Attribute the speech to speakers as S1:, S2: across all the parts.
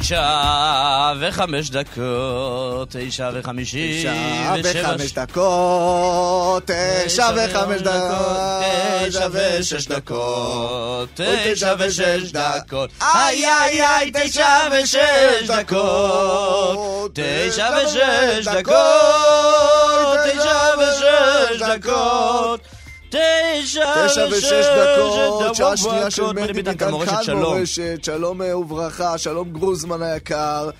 S1: תשע וחמש דקות, תשע וחמישים
S2: תשע
S1: ושבע
S2: וחמש דקות, תשע וחמש דקות,
S1: תשע ושש דקות,
S2: תשע
S1: תשע
S2: ושש
S1: דקות, איי,
S2: איי
S1: איי, תשע ושש דקות, תשע ושש דקות, תשע ושש דקות, תשע
S2: ושש דקות, שעה שנייה של
S1: ביטן, מורשת
S2: כאן
S1: שלום.
S2: מורשת, שלום אה, וברכה, שלום גרוזמן היקר,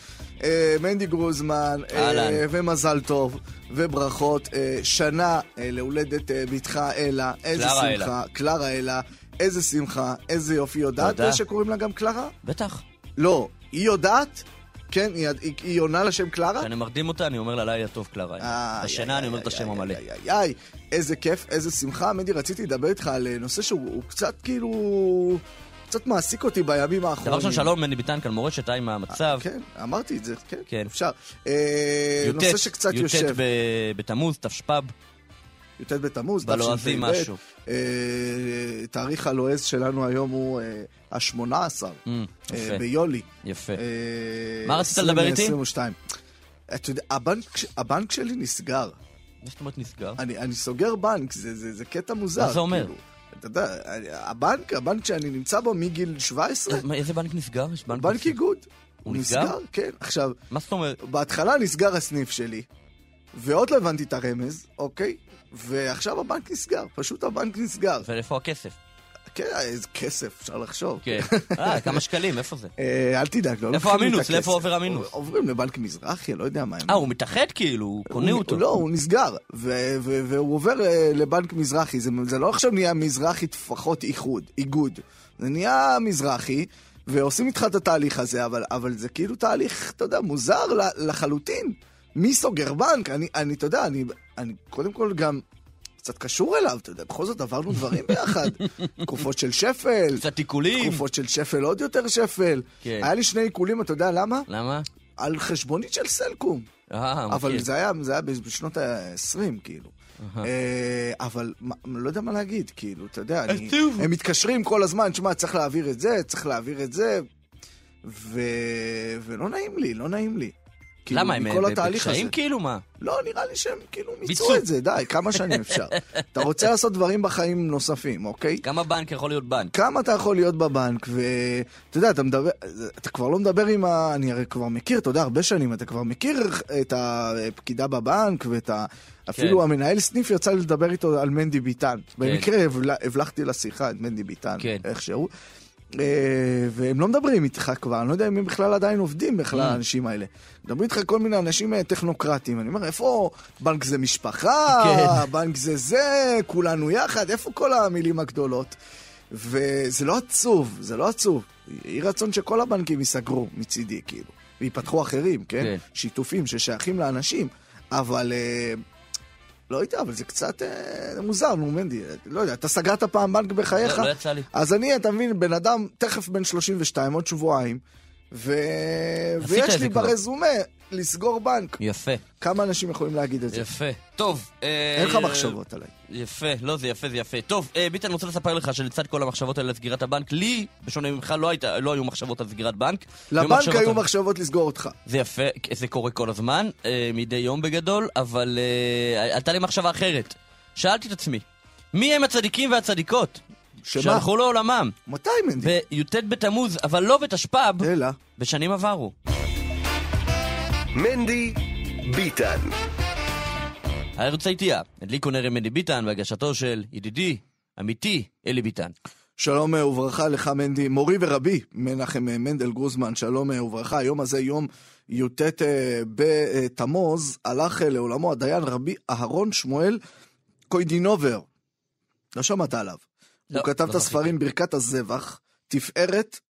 S2: אה, מנדי גרוזמן, אה. ומזל טוב, וברכות, שנה להולדת בתך אלה, איזה שמחה. קלרה אלה, איזה שמחה, איזה יופי, יודעת. שקוראים לה גם קלרה?
S1: בטח,
S2: לא, היא יודעת? כן, היא- היא היא עונה לשם קלרה?
S1: כשאני מרדים אותה, אני אומר לה לילה טוב קלרה. בשינה אני אומר את השם המלא.
S2: איי, איזה כיף, איזה שמחה. מנדי, רציתי לדבר איתך על אה, נושא שהוא הוא קצת כאילו... קצת מעסיק אותי בימים האחרונים.
S1: דבר ראשון, שלום, מני ביטן, כאן מורשת, היי, מה המצב?
S2: כן, אמרתי את זה, כן,
S1: כן.
S2: אפשר. אה,
S1: י"ט,
S2: נושא שקצת
S1: י"ט
S2: יושב.
S1: ב- בתמוז, תשפ"ב,
S2: י"ט בתמוז,
S1: בלועזי
S2: תשפ"ב.
S1: משהו.
S2: אה, תאריך הלועז שלנו היום הוא ה-18
S1: Mm, יפה,
S2: ביולי.
S1: יפה.
S2: אה,
S1: מה רצית לדבר איתי?
S2: 2022. אתה יודע, הבנק- הבנק שלי נסגר.
S1: מה זאת אומרת נסגר?
S2: אני, אני סוגר בנק, זה, זה, זה קטע מוזר.
S1: מה זה אומר?
S2: כאילו, אתה יודע, הבנק, הבנק שאני נמצא בו מגיל 17,
S1: אז מה, איזה בנק נסגר? יש בנק
S2: בנק
S1: נסגר?
S2: איגוד.
S1: הוא נסגר?
S2: כן. עכשיו,
S1: מה זאת אומרת?
S2: בהתחלה נסגר הסניף שלי, ועוד לא הבנתי את הרמז, אוקיי? ועכשיו הבנק נסגר, פשוט הבנק נסגר.
S1: ואיפה הכסף?
S2: כן, איזה כסף, אפשר לחשוב.
S1: כן. אה, כמה שקלים, איפה זה?
S2: אה, אל תדאג, לא
S1: איפה המינוס? לאיפה עובר המינוס?
S2: עוברים לבנק מזרחי, לא יודע מה הם.
S1: אה, הוא מתאחד כאילו, הוא קונה אותו.
S2: לא, הוא נסגר, והוא עובר אה, לבנק מזרחי. זה, לא עכשיו נהיה מזרחי טפחות איחוד, איגוד. זה נהיה מזרחי, ועושים איתך את התהליך הזה, אבל, זה כאילו תהליך, אתה יודע, מוזר לחלוטין. מי סוגר בנק? אני, אני אתה יודע, אני, אני קודם כל גם קצת קשור אליו, אתה יודע, בכל זאת עברנו דברים ביחד. תקופות של שפל,
S1: קצת עיקולים.
S2: תקופות של שפל עוד יותר שפל.
S1: כן.
S2: היה לי שני עיקולים, אתה יודע למה?
S1: למה?
S2: על חשבונית של סלקום.
S1: אה,
S2: אבל
S1: מכיר.
S2: זה היה, זה היה בשנות ה-20, כאילו. אה, אבל לא יודע מה להגיד, כאילו, אתה יודע, אני. הם מתקשרים כל הזמן, תשמע, צריך להעביר את זה, צריך להעביר את זה, ו... ולא נעים לי, לא נעים לי. כאילו,
S1: למה, הם
S2: מכל
S1: ב-
S2: התהליך הזה.
S1: כאילו? מה?
S2: לא, נראה לי שהם כאילו מיצו. את זה, די, כמה שנים אפשר. אתה רוצה לעשות דברים בחיים נוספים, אוקיי?
S1: כמה בנק יכול להיות בנק?
S2: כמה אתה יכול להיות בבנק, ואתה יודע, אתה מדבר, אתה כבר לא מדבר עם ה... אני הרי כבר מכיר, אתה יודע, הרבה שנים, אתה כבר מכיר את הפקידה בבנק, ואת ה... אפילו המנהל סניף יצא לי לדבר איתו על מנדי ביטן. במקרה הבל- הבלחתי לשיחה את מנדי ביטן,
S1: כן.
S2: איכשהו. אה, והם לא מדברים איתך כבר, אני לא יודע אם הם בכלל עדיין עובדים בכלל,
S1: Mm.
S2: האנשים האלה. מדברים איתך כל מיני אנשים אה, טכנוקרטיים. אני אומר, איפה בנק זה משפחה,
S1: כן.
S2: בנק זה זה, כולנו יחד, איפה כל המילים הגדולות? וזה לא עצוב, זה לא עצוב. יהי רצון שכל הבנקים ייסגרו מצידי, כאילו. ויפתחו אחרים, כן?
S1: כן.
S2: שיתופים ששייכים לאנשים, אבל... אה, לא יודע, אבל זה קצת אה, מוזר, נו, מנדי. לא יודע, אתה סגרת פעם בנק בחייך?
S1: לא לא יצא לי.
S2: אז אני, אתה מבין, בן אדם תכף בן 32, עוד שבועיים, ו... ויש לי
S1: כבר.
S2: ברזומה לסגור בנק.
S1: יפה,
S2: כמה אנשים יכולים להגיד את זה?
S1: יפה. טוב. אה,
S2: אין לך מחשבות עליי.
S1: יפה, לא, זה יפה, זה יפה. טוב, אה, ביטן, אני רוצה לספר לך שלצד כל המחשבות האלה על סגירת הבנק, לי, בשונה ממך, לא, הייתה, לא היו מחשבות על סגירת בנק.
S2: לבנק היו מחשבות לסגור אותך.
S1: זה יפה, זה קורה כל הזמן, אה, מדי יום בגדול, אבל עלתה לי מחשבה אחרת. שאלתי את עצמי, מי הם הצדיקים והצדיקות?
S2: שמה?
S1: שהלכו לעולמם,
S2: מתי, מנדי?
S1: בי"ט בתמוז, אבל לא בתשפ"ב,
S2: אלא,
S1: בשנים עברו.
S3: מנדי ביטן.
S1: הרצה איתיה, הדליקו נר מני ביטן בהגשתו של ידידי, עמיתי, אלי ביטן.
S2: שלום אה, וברכה לך, מנדי, מורי ורבי, מנחם אה, מנדל גרוזמן, שלום אה, וברכה. היום הזה, יום י"ט בתמוז, הלך לעולמו הדיין רבי אהרון שמואל קוידינובר. לא שמעת עליו.
S1: לא,
S2: הוא כתב
S1: לא
S2: את הספרים ברכת הזבח, תפארת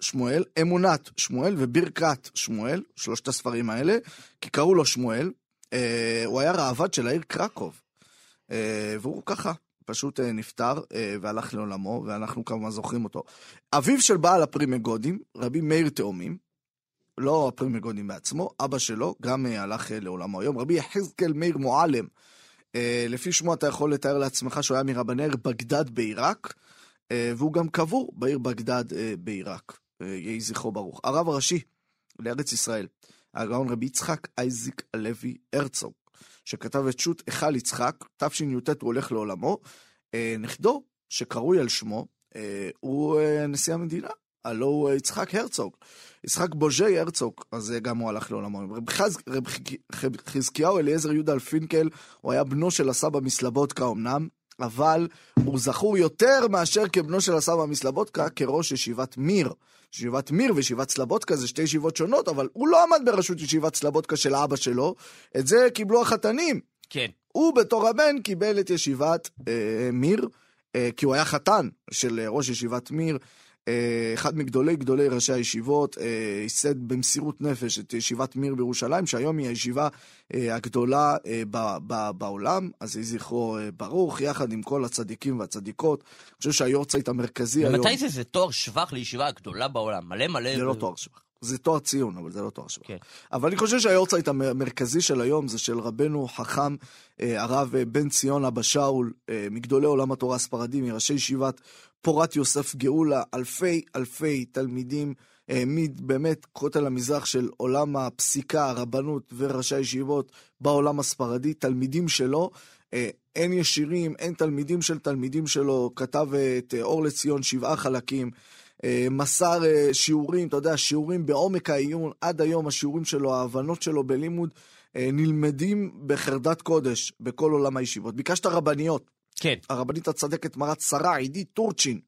S2: שמואל, אמונת שמואל וברכת שמואל, שלושת הספרים האלה, כי קראו לו שמואל. אה, הוא היה ראב"ד של העיר קרקוב. אה, והוא ככה, פשוט אה, נפטר אה, והלך לעולמו, ואנחנו כמובן זוכרים אותו. אביו של בעל הפרי מגדים, רבי מאיר תאומים, לא הפרי מגדים בעצמו, אבא שלו גם אה, הלך אה, לעולמו היום, רבי יחזקאל מאיר מועלם. אה, לפי שמו אתה יכול לתאר לעצמך שהוא היה מרבני העיר בגדד בעיראק, אה, והוא גם קבור בעיר בגדד אה, בעיראק. יהי זכרו ברוך. הרב הראשי לארץ ישראל, הגאון רבי יצחק אייזיק הלוי הרצוג, שכתב את שו"ת היכל יצחק, תשי"ט הוא הולך לעולמו. אה, נכדו, שקרוי על שמו, אה, הוא אה, נשיא המדינה, הלו הוא יצחק הרצוג. יצחק בוז'י הרצוג, אז גם הוא הלך לעולמו. רב, חז, רב חז- חזקיהו אליעזר יהודה פינקל, הוא היה בנו של הסבא מסלבודקה אמנם, אבל הוא זכור יותר מאשר כבנו של הסבא מסלבודקה כראש ישיבת מיר. ישיבת מיר וישיבת סלבודקה זה שתי ישיבות שונות, אבל הוא לא עמד בראשות ישיבת סלבודקה של אבא שלו, את זה קיבלו החתנים.
S1: כן.
S2: הוא בתור הבן קיבל את ישיבת אה, מיר, אה, כי הוא היה חתן של אה, ראש ישיבת מיר, אחד מגדולי גדולי ראשי הישיבות, אה, ייסד במסירות נפש את ישיבת מיר בירושלים, שהיום היא הישיבה אה, הגדולה אה, בעולם, אז יהי זכרו אה, ברוך, יחד עם כל הצדיקים והצדיקות. אני חושב שהיורצייט המרכזי היום...
S1: ומתי זה? זה תואר שבח לישיבה הגדולה בעולם. מלא מלא...
S2: זה לא תואר שבח. זה תואר ציון, אבל זה לא תואר שבח.
S1: כן.
S2: אבל אני חושב שהיורצייט המרכזי של היום זה של רבנו חכם אה, הרב אה, בן ציון אבא שאול, אה, מגדולי עולם התורה הספרדי, מראשי ישיבת פורת יוסף גאולה, אלפי אלפי תלמידים, העמיד באמת כותל המזרח של עולם הפסיקה, הרבנות וראשי הישיבות בעולם הספרדי, תלמידים שלו. אין ישירים, אין תלמידים של תלמידים שלו, כתב את אור לציון שבעה חלקים. אה, מסר אה, שיעורים, אתה יודע, שיעורים בעומק העיון, עד היום השיעורים שלו, ההבנות שלו בלימוד, אה, נלמדים בחרדת קודש בכל עולם הישיבות. ביקשת רבניות,
S1: כן.
S2: הרבנית הצדקת מרת שרה, עידית טורצ'ין,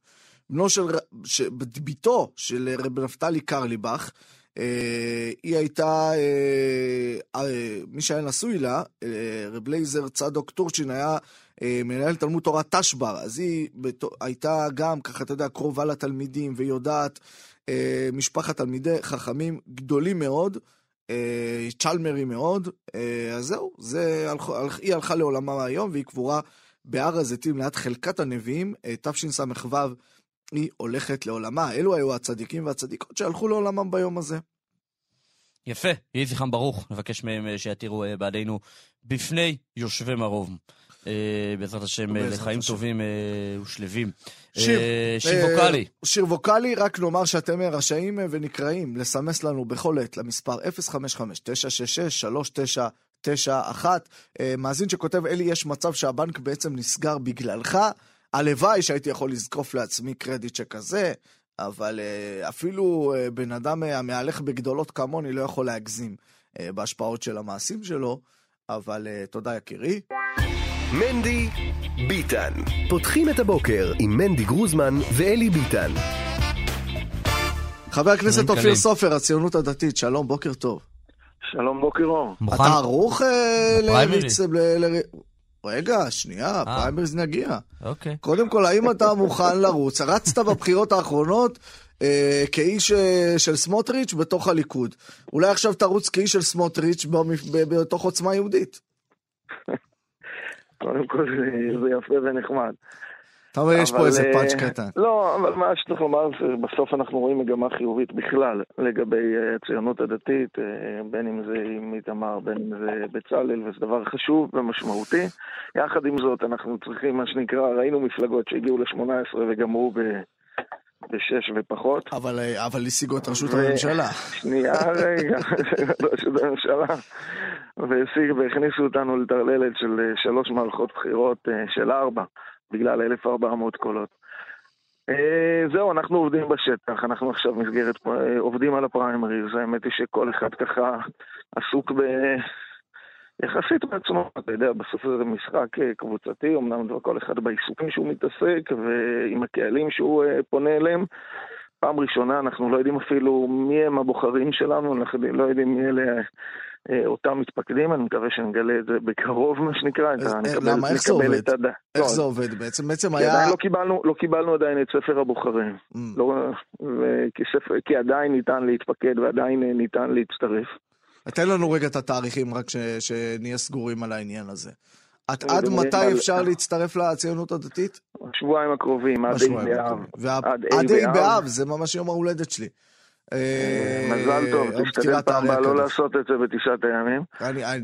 S2: בנו של, ש- בתו של רב נפתלי קרליבך, אה, היא הייתה, אה, אה, מי שהיה נשוי לה, אה, רב לייזר צדוק טורצ'ין היה אה, מנהל תלמוד תורה תשבר, אז היא הייתה גם, ככה אתה יודע, קרובה לתלמידים ויודעת אה, משפחת תלמידי חכמים גדולים מאוד, אה, צ'למרי מאוד, אז זהו, זה, היא הלכה לעולמה היום והיא קבורה בהר הזיתים ליד חלקת הנביאים, תשס"ו, היא הולכת לעולמה. אלו היו הצדיקים והצדיקות שהלכו לעולמם ביום הזה.
S1: יפה, יהי זכרם ברוך. נבקש מהם שיתירו בעדינו בפני יושבי מרום. אה, בעזרת השם, אה, לחיים. טובים אה, ושלווים.
S2: שיר.
S1: שיר ווקאלי.
S2: שיר ווקאלי, רק נאמר שאתם רשאים ונקראים לסמס לנו בכל עת למספר 055-966-3991. אה, מאזין שכותב, אלי, יש מצב שהבנק בעצם נסגר בגללך. הלוואי שהייתי יכול לזקוף לעצמי קרדיט שכזה, אבל אפילו בן אדם המהלך בגדולות כמוני לא יכול להגזים בהשפעות של המעשים שלו, אבל תודה יקירי.
S3: מנדי ביטן. פותחים את הבוקר עם מנדי גרוזמן ואלי ביטן.
S2: חבר הכנסת אופיר. סופר, הציונות הדתית, שלום, בוקר טוב.
S4: שלום, בוקר אור.
S2: אתה ערוך אה,
S1: לפריימריז?
S2: להריץ... ל- ל- רגע, שנייה,
S1: אה.
S2: פריימריז נגיע.
S1: אוקיי.
S2: קודם כל, האם אתה מוכן לרוץ? רצת בבחירות האחרונות אה, כאיש אה, של סמוטריץ' בתוך הליכוד. אולי עכשיו תרוץ כאיש של סמוטריץ' בתוך עוצמה יהודית.
S4: קודם כל זה- זה יפה ונחמד.
S2: אתה אומר, יש פה איזה
S4: אה,
S2: פאנץ' קטן.
S4: לא, אבל מה שצריך לומר, בסוף אנחנו רואים מגמה חיובית בכלל לגבי אה, הציונות הדתית, אה, בין אם זה עם איתמר, בין אם זה בצלאל, וזה דבר חשוב ומשמעותי. יחד עם זאת, אנחנו צריכים, מה שנקרא, ראינו מפלגות שהגיעו ל-18 וגמרו ב- בשש ופחות.
S2: אבל אה, אבל השיגו את ראשות
S4: ו-
S2: הממשלה.
S4: שנייה רגע, ראשות הממשלה. והשיג והכניסו אותנו לטרללת של אה, שלוש מערכות בחירות אה, של ארבע, בגלל 1,400 קולות. זהו, אנחנו עובדים בשטח, אנחנו עכשיו מסגרת, עובדים על הפריימריז, האמת היא שכל אחד ככה עסוק ב... יחסית בעצמו, אתה יודע, בסוף זה משחק אה, קבוצתי, אמנם כל אחד בעיסוקים שהוא מתעסק ועם הקהלים שהוא אה, פונה אליהם. פעם ראשונה אנחנו לא יודעים אפילו מי הם הבוחרים שלנו, אנחנו לא יודעים מי אלה אה, אותם מתפקדים, אני מקווה שנגלה את זה בקרוב, מה שנקרא.
S2: אז,
S4: נקבל-
S2: למה? איך זה עובד?
S4: את הד-
S2: איך
S4: לא,
S2: זה עובד בעצם? בעצם היה...
S4: עדיין לא קיבלנו, לא קיבלנו עדיין את ספר הבוחרים.
S2: Mm.
S4: לא, וכי, ספר, כי עדיין ניתן להתפקד ועדיין ניתן להצטרף.
S2: תן לנו רגע את התאריכים, רק ש, שנהיה סגורים על העניין הזה. את
S4: אנחנו
S2: עד
S4: מדברים
S2: מתי
S4: על-
S2: אפשר להצטרף לציונות הדתית?
S4: בשבועיים הקרובים, עד ה'
S2: בשבועיים
S4: באב. עד ה'
S2: ה'
S4: באב.
S2: זה ממש יום ההולדת שלי. אה,
S4: מזל טוב, תשתדל פעם הבאה לא. לעשות את זה בתשעת הימים.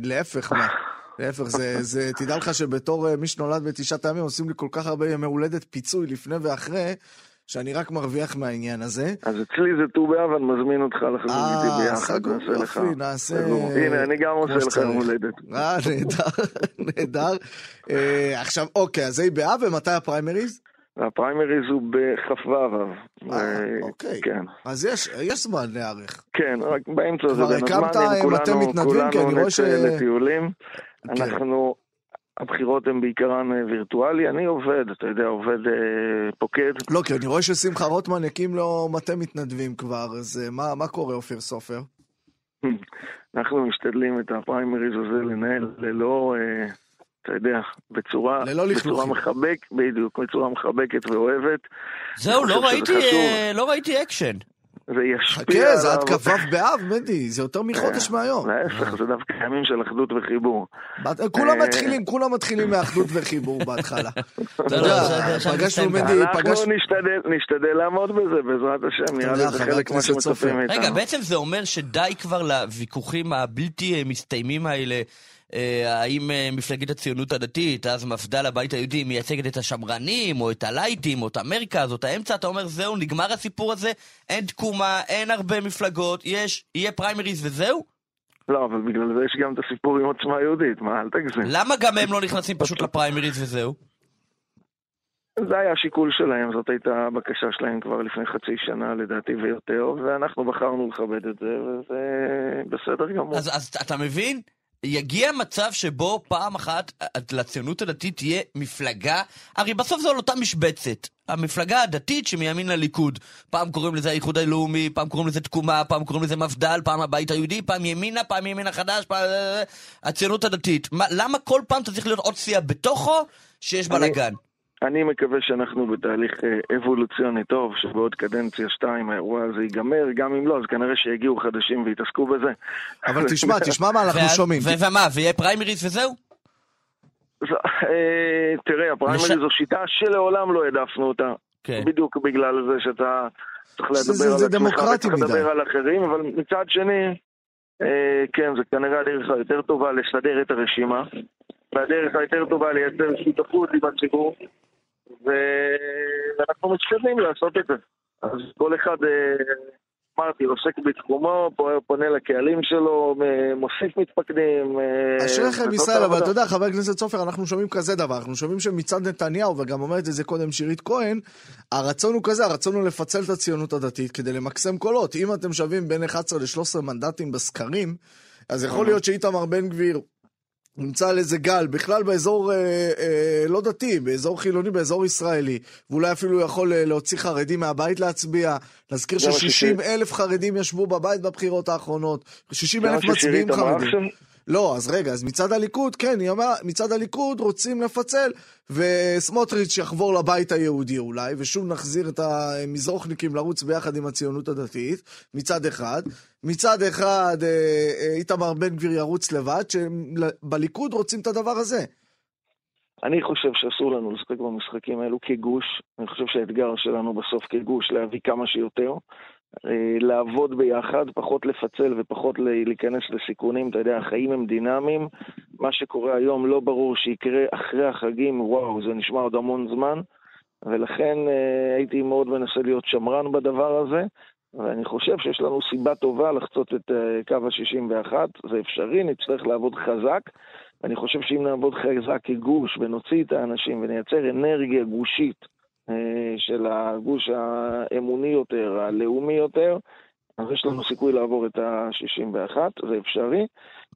S2: להפך, מה? להפך, זה, זה, תדע לך שבתור אה, מי שנולד בתשעת הימים, עושים לי כל כך הרבה ימי הולדת פיצוי לפני ואחרי, שאני רק מרוויח מהעניין הזה.
S4: אז אצלי זה ט"ו באב, אני מזמין אותך לחזור
S2: אה,
S4: איתי ביחד, נעשה לך.
S2: יופי, נעשה...
S4: הנה, אני גם עושה לך. יום הולדת.
S2: אה, נהדר, נהדר. אה, עכשיו, אוקיי, אז ה' באב, ומתי הפריימריז?
S4: והפריימריז הוא בכ"ו אב.
S2: אה, אוקיי.
S4: כן.
S2: אז יש, יש זמן להיערך.
S4: כן, רק באמצע זה בין הזמנים,
S2: אם
S4: כולנו כולנו נצא לטיולים.
S2: כן.
S4: אנחנו, הבחירות הן בעיקרן אה, וירטואלי, אני עובד, אתה יודע, עובד אה, פוקד.
S2: לא, כי אני רואה ששמחה רוטמן הקים לו מטה מתנדבים כבר, אז אה, מה, מה קורה, אופיר סופר?
S4: אנחנו משתדלים את הפריימריז הזה לנהל ללא, אה, אתה יודע, בצורה,
S2: ללא
S4: בצורה
S2: לכלוכים.
S4: מחבק, בדיוק, בצורה מחבקת ואוהבת.
S1: זהו, לא ראיתי. אה, לא ראיתי אקשן.
S4: זה ישפיע
S2: חכה, זה עד
S4: עליו.
S2: כ"ו באב, מדי, זה יותר מחודש
S4: כן,
S2: מהיום.
S4: להפך, זה דווקא ימים של אחדות וחיבור.
S2: כולם
S4: אה.
S2: מתחילים, כולם מתחילים מאחדות וחיבור בהתחלה. אתה
S1: לא,
S2: יודע,
S1: זה- זה-
S2: פגשנו מדי,
S4: אנחנו
S2: פגש...
S4: נשתדל, לעמוד בזה, בעזרת השם, נראה
S2: יודע,
S4: לי זה חלק ממה. שמצפים מאיתנו.
S1: רגע, בעצם זה אומר שדי כבר לוויכוחים הבלתי מסתיימים האלה. אה, האם אה, מפלגת הציונות הדתית, אז מפד"ל הבית היהודי, מייצגת את השמרנים, או את הלייטים, או את המרכז, או את האמצע, אתה אומר, זהו, נגמר הסיפור הזה, אין תקומה, אין הרבה מפלגות, יש, יהיה פריימריז וזהו?
S4: לא, אבל בגלל זה יש גם את הסיפור עם עוצמה יהודית, מה, אל תגזים.
S1: למה גם הם לא נכנסים פשוט לפריימריז וזהו?
S4: זה היה השיקול שלהם, זאת הייתה הבקשה שלהם כבר לפני חצי שנה לדעתי ויותר, ואנחנו בחרנו לכבד את זה, וזה בסדר גמור.
S1: אז, אז אתה מבין? יגיע מצב שבו פעם אחת אה, לציונות הדתית תהיה מפלגה, הרי בסוף זו על אותה משבצת. המפלגה הדתית שמימין לליכוד. פעם קוראים לזה האיחוד הלאומי, פעם קוראים לזה תקומה, פעם קוראים לזה מפד"ל, פעם הבית היהודי, פעם ימינה, פעם ימינה חדש, פעם... אה, הציונות הדתית. מה, למה כל פעם אתה צריך להיות עוד סיעה בתוכו שיש בלאגן?
S4: אני מקווה שאנחנו בתהליך אה, אבולוציוני טוב, שבעוד קדנציה שתיים האירוע הזה ייגמר, גם אם לא, אז כנראה שיגיעו חדשים ויתעסקו בזה.
S2: אבל תשמע, תשמע מה אנחנו שומעים.
S1: ומה, ויהיה פריימריז וזהו?
S4: אה, תראה, הפריימריז זו שיטה שלעולם לא העדפנו אותה.
S1: כן.
S4: בדיוק בגלל זה שאתה צריך
S2: זה-
S4: לדבר
S2: זה
S4: על עצמך וצריך. לדבר על אחרים, אבל מצד שני, אה, כן, זה כנראה הדרך היותר טובה לסדר את הרשימה, והדרך היותר טובה לייצר שותפות עם הציבור, ו- ואנחנו משתדלים לעשות את זה. אז כל אחד, אה, אמרתי, עוסק בתחומו, פונה לקהלים שלו, מוסיף מתפקדים. אה,
S2: אשריכם
S4: וזאת
S2: ישראל, אבל. אתה יודע, חבר הכנסת סופר, אנחנו שומעים כזה דבר, אנחנו שומעים שמצד נתניהו, וגם אומרת את זה קודם שירית כהן, הרצון הוא כזה, הרצון הוא לפצל את הציונות הדתית כדי למקסם קולות. אם אתם שווים בין 11 ל-13 מנדטים בסקרים, אז יכול להיות שאיתמר בן גביר נמצא על איזה גל, בכלל באזור אה, אה, לא דתי, באזור חילוני, באזור ישראלי, ואולי אפילו יכול אה, להוציא חרדים מהבית להצביע. נזכיר
S4: זה מה
S2: ש-60 אלף חרדים ישבו בבית בבחירות האחרונות, 60
S4: זה מה
S2: אלף מצביעים חרדים. לא, אז רגע, אז מצד הליכוד, כן, היא אמרה, מצד הליכוד רוצים לפצל, וסמוטריץ' יחבור לבית היהודי אולי, ושוב נחזיר את המזרוחניקים לרוץ ביחד עם הציונות הדתית, מצד אחד. מצד אחד, אה, אה, איתמר בן גביר ירוץ לבד, שבליכוד רוצים את הדבר הזה.
S4: אני חושב שאסור לנו לשחק במשחקים האלו כגוש. אני חושב שהאתגר שלנו בסוף כגוש להביא כמה שיותר. אה, לעבוד ביחד, פחות לפצל ופחות להיכנס לסיכונים. אתה יודע, החיים הם דינמיים. מה שקורה היום לא ברור שיקרה אחרי החגים, וואו, זה נשמע עוד המון זמן. ולכן אה, הייתי מאוד מנסה להיות שמרן בדבר הזה. ואני חושב שיש לנו סיבה טובה לחצות את אה, קו ה-61. זה אפשרי, נצטרך לעבוד חזק. אני חושב שאם נעבוד חזק כגוש ונוציא את האנשים ונייצר אנרגיה גושית של הגוש האמוני יותר, הלאומי יותר, אז יש לנו סיכוי לעבור את ה-61, זה אפשרי.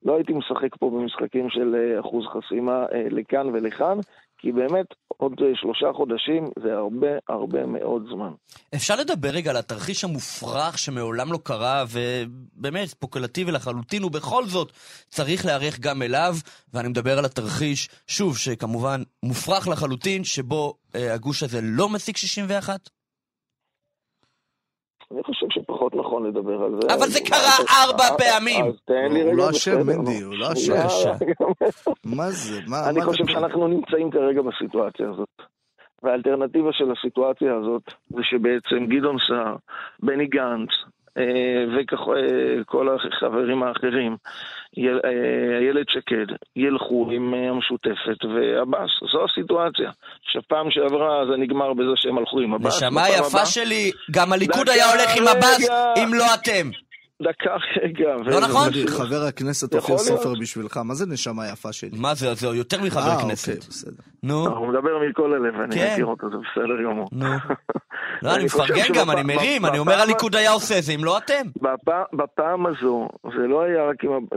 S4: לא הייתי משחק פה במשחקים של אה, אחוז חסימה אה, לכאן ולכאן, כי באמת עוד אה, שלושה חודשים זה הרבה הרבה מאוד זמן.
S1: אפשר לדבר רגע על התרחיש המופרך שמעולם לא קרה, ובאמת ספוקולטיבי לחלוטין, ובכל זאת צריך להיערך גם אליו, ואני מדבר על התרחיש, שוב, שכמובן מופרך לחלוטין, שבו אה, הגוש הזה לא משיג 61?
S4: אני חושב שפחות נכון לדבר על זה.
S1: אבל זה קרה ארבע
S4: אז-
S1: פעמים.
S4: אז תן לי
S2: הוא
S4: רגע,
S2: לא אשם,
S4: בסדר,
S2: מנדי,
S4: נו.
S2: הוא לא אשם. מה זה? מה
S4: אני חושב שאנחנו נמצאים כרגע בסיטואציה הזאת. והאלטרנטיבה של הסיטואציה הזאת זה שבעצם גדעון סער, בני גנץ וכל החברים האחרים, יל- אה, איילת שקד, ילכו עם אה, המשותפת ועבאס. זו הסיטואציה. שפעם שעברה זה נגמר בזה שהם הלכו עם עבאס.
S1: נשמה יפה
S4: הבאה-
S1: שלי, גם הליכוד היה הולך עם עבאס. אם לא אתם.
S4: דקה רגע.
S1: לא נכון?
S2: חבר הכנסת אופיר. סופר בשבילך, מה זה נשמה יפה שלי?
S1: מה זה, זה יותר מחבר
S2: אה, אוקיי,
S1: כנסת.
S2: בסדר.
S1: נו,
S4: הוא מדבר מכל הלב, אני
S1: כן.
S4: מכיר אותו, זה בסדר גמור.
S1: נו. לא, אני מפרגן גם, אני מרים, אני אומר הליכוד היה עושה זה, אם לא אתם.
S4: בפעם, הזו, זה לא,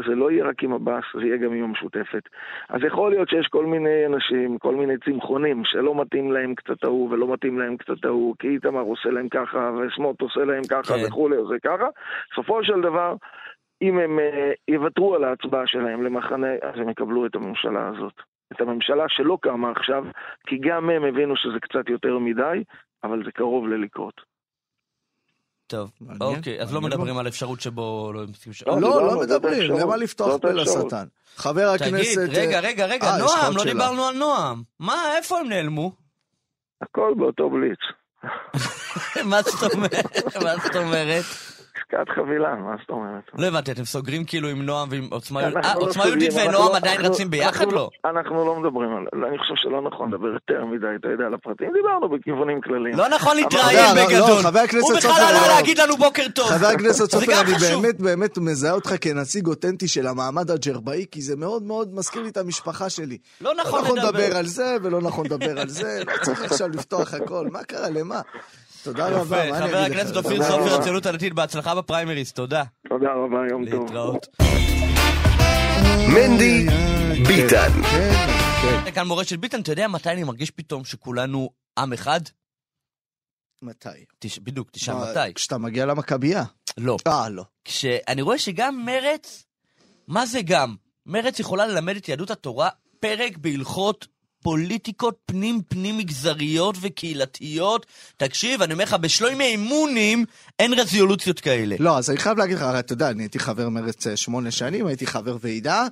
S4: זה לא יהיה רק עם עבאס, זה יהיה גם עם המשותפת. אז יכול להיות שיש כל מיני אנשים, כל מיני צמחונים, שלא מתאים להם קצת ההוא ולא מתאים להם קצת ההוא, כי איתמר עושה להם ככה, וסמוט עושה להם ככה
S1: כן.
S4: וכולי, זה ככה. בסופו של דבר, אם הם אה, יוותרו על ההצבעה שלהם למחנה, אז הם יקבלו את הממשלה הזאת. את הממשלה שלא קמה עכשיו, כי גם הם הבינו שזה קצת יותר מדי, אבל זה קרוב ללקרות.
S1: טוב,
S2: מעניין,
S1: אוקיי, אז לא מדברים על אפשרות שבו לא ש...
S4: לא,
S2: לא, לא מדברים. למה לפתוח פה. לשטן? חבר
S1: תגיד,
S2: הכנסת...
S1: רגע,
S2: אה,
S1: רגע, רגע,
S2: אה,
S1: נועם, לא
S2: שאלה.
S1: דיברנו על נועם. מה, איפה הם נעלמו?
S4: הכל באותו בליץ.
S1: מה זאת אומרת? מה זאת אומרת?
S4: עסקת חבילה, מה זאת אומרת?
S1: לא הבנתי, אתם סוגרים כאילו עם נועם ועם עוצמה יהודית? אה,
S4: לא
S1: עוצמה יהודית
S4: אנחנו
S1: ונועם
S4: לא-
S1: עדיין רצים ביחד?
S4: אנחנו-
S1: לא.
S4: אנחנו לא מדברים על... אני חושב שלא נכון לדבר יותר מדי, אתה יודע, על הפרטים. דיברנו בכיוונים כלליים.
S1: לא נכון להתראיין
S2: לא, לא,
S1: בגדול. הוא בכלל עלה
S2: לא.
S1: להגיד לנו בוקר טוב.
S2: חבר הכנסת סופר, אני. באמת באמת מזהה אותך כנציג אותנטי של המעמד הג'רבאי, כי זה מאוד מאוד מזכיר לי את המשפחה שלי.
S1: לא נכון
S2: לא נכון
S1: לדבר.
S2: לדבר על זה, ולא נכון לדבר על זה, לא צריך עכשיו לפתוח הכל, מה קרה, למה? תודה רבה, מה אני
S1: חבר
S2: אגיד לך?
S1: הכנסת אופיר סופר. הציונות הדתית, בהצלחה בפריימריז, תודה.
S4: תודה רבה, יום טוב.
S1: להתראות.
S3: מנדי ביטן.
S2: כן, כן.
S1: כאן מורשת ביטן, אתה יודע מתי אני מרגיש פתאום שכולנו עם אחד?
S2: מתי?
S1: בדיוק, תשאל מתי.
S2: כשאתה מגיע למכבייה.
S1: לא.
S2: אה, לא.
S1: כשאני רואה שגם מרץ, מה זה גם? מרץ יכולה ללמד את יהדות התורה פרק בהלכות פוליטיקות פנים-פנים מגזריות וקהילתיות. תקשיב, אני אומר לך, בשלומי אמונים אין רזולוציות כאלה.
S2: לא, אז אני חייב להגיד לך, אתה יודע, אני הייתי חבר מרץ אה, שמונה שנים, הייתי חבר ועידה.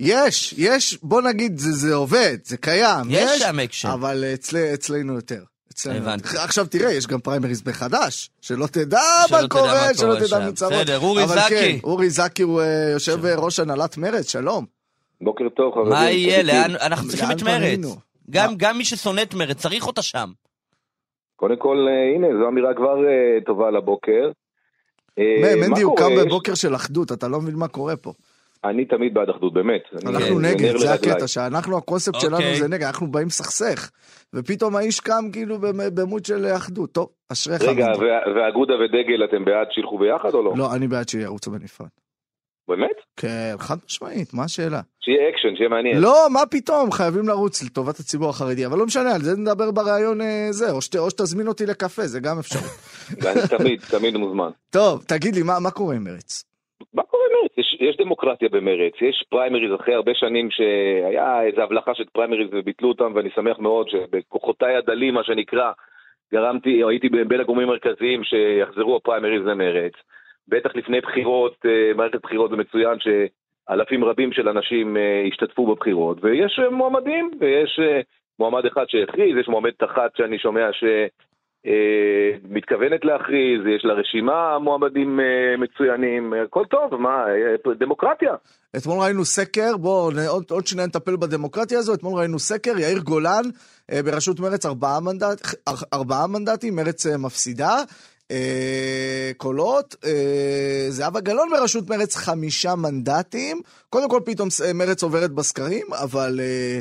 S2: יש, יש, בוא נגיד, זה, זה עובד, זה קיים.
S1: יש שם אקשן.
S2: אבל אצל, אצלנו יותר. אצלנו
S1: הבנתי.
S2: עכשיו תראה, יש גם פריימריז בחדש, שלא תדע מה קורה, שלא תדע
S1: שם.
S2: מי צרות.
S1: בסדר, אורי
S2: אבל
S1: זקי.
S2: כן, אורי זקי הוא אה, יושב ראש הנהלת מרץ, שלום.
S5: בוקר טוב, חברים.
S1: מה יהיה? לאן? אנחנו צריכים את? מרץ. גם, גם מי ששונא את מרץ, צריך אותה שם.
S5: קודם כל, אה, הנה, זו אמירה כבר אה, טובה לבוקר. אה,
S2: מנדי, הוא? קם בבוקר של אחדות, אתה לא מבין מה קורה פה.
S5: אני תמיד בעד אחדות, באמת.
S2: אנחנו נגד, זה. הקטע, שאנחנו, הקונספט שלנו
S1: אוקיי.
S2: זה נגד, אנחנו באים לסכסך. ופתאום האיש קם כאילו במ- במוד של אחדות. טוב, אשריך.
S5: רגע, ואגודה ודגל, אתם בעד שילכו ביחד או לא?
S2: לא, אני בעד שירוצו בנפרד.
S5: באמת?
S2: כן, חד משמעית, מה השאלה?
S5: שיהיה אקשן, שיהיה מעניין.
S2: לא, מה פתאום, חייבים לרוץ לטובת הציבור החרדי, אבל לא משנה, על זה נדבר בריאיון אה, זה, או שת- או שתזמין אותי לקפה, זה גם אפשרות.
S5: ואני תמיד, תמיד מוזמן.
S2: טוב, תגיד לי, מה מה קורה עם מרץ?
S5: מה קורה במרץ? יש, יש דמוקרטיה במרץ, יש פריימריז אחרי הרבה שנים שהיה איזו הבלחה של פריימריז וביטלו אותם, ואני שמח מאוד שבכוחותיי הדלים, מה שנקרא, גרמתי, הייתי בין הגורמים המרכזיים שיחזרו הפריימריז למרץ. בטח לפני בחירות, אה, מערכת בחירות זה מצוין שאלפים רבים של אנשים אה, השתתפו בבחירות, ויש אה, מועמדים, ויש מועמד אחד שהכריז, יש מועמדת אחת שאני שומע ש... אה, מתכוונת להכריז, יש לה רשימה מועמדים מצוינים, הכל טוב, מה, דמוקרטיה.
S2: אתמול ראינו סקר, בואו עוד, עוד שניה נטפל בדמוקרטיה הזו, אתמול ראינו סקר, יאיר גולן בראשות מרץ ארבעה, מנדט, אר- ארבעה מנדטים, מרץ מפסידה. אה, קולות, אה, זהבה גלאון בראשות מרץ חמישה מנדטים. קודם כל פתאום מרץ עוברת בסקרים, אבל, אה,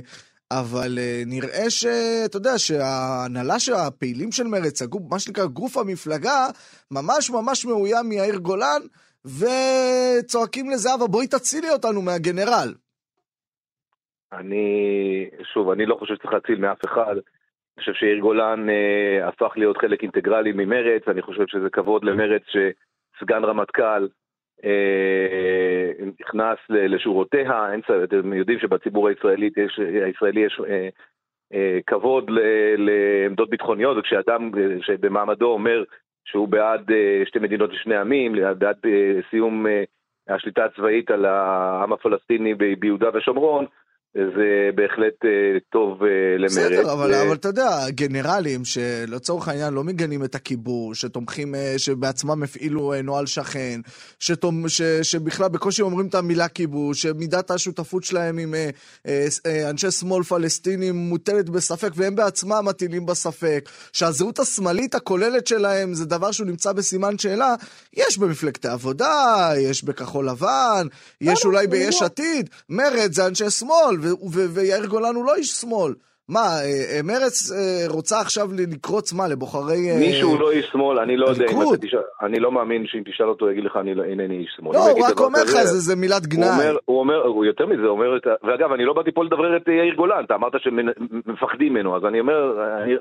S2: אבל אה, נראה שאתה יודע שההנהלה של הפעילים של מרץ, הגוף, מה שנקרא גוף המפלגה, ממש ממש מאוים מיאיר גולן, וצועקים לזהבה, בואי תצילי אותנו מהגנרל.
S5: אני, שוב, אני לא חושב שצריך להציל מאף אחד. אני חושב שיאיר גולן אה, הפך להיות חלק אינטגרלי ממרץ, אני חושב שזה כבוד למרץ שסגן רמטכ"ל אה, נכנס לשורותיה, אין אתם יודעים שבציבור הישראלי יש, הישראלי יש אה, אה, כבוד ל- לעמדות ביטחוניות, וכשאדם שבמעמדו אומר שהוא בעד אה, שתי מדינות לשני עמים, בעד אה, סיום אה, השליטה הצבאית על העם הפלסטיני ביהודה ושומרון, זה בהחלט אה, טוב אה, למרץ.
S2: בסדר, אבל,
S5: אה,
S2: אבל אתה יודע, גנרלים שלצורך העניין לא מגנים את הכיבוש, שתומכים, שבעצמם הפעילו נוהל שכן, שתומ, ש, שבכלל בקושי אומרים את המילה כיבוש, שמידת השותפות שלהם עם אנשי שמאל פלסטינים מוטלת בספק, והם בעצמם מטילים בספק, שהזהות השמאלית הכוללת שלהם זה דבר שהוא נמצא בסימן שאלה, יש במפלגת העבודה, יש בכחול לבן, יש אולי ביש עתיד, מרצ זה אנשי שמאל, ויאיר גולן הוא לא איש שמאל. מה, אה, אה, מרצ אה, רוצה עכשיו לקרוץ מה, לבוחרי...
S5: מישהו לא איש שמאל, אני לא יודע אם
S2: הליכוד.
S5: אתה תשאל, אני לא מאמין שאם תשאל אותו יגיד לך אני לא- אינני איש שמאל.
S2: לא, הוא רק אומר לך, זה מילת גנאי.
S5: הוא אומר, הוא יותר מזה, הוא אומר את ה... ואגב, אני לא באתי פה לדברר את יאיר גולן, אתה אמרת שמפחדים ממנו, אז אני אומר,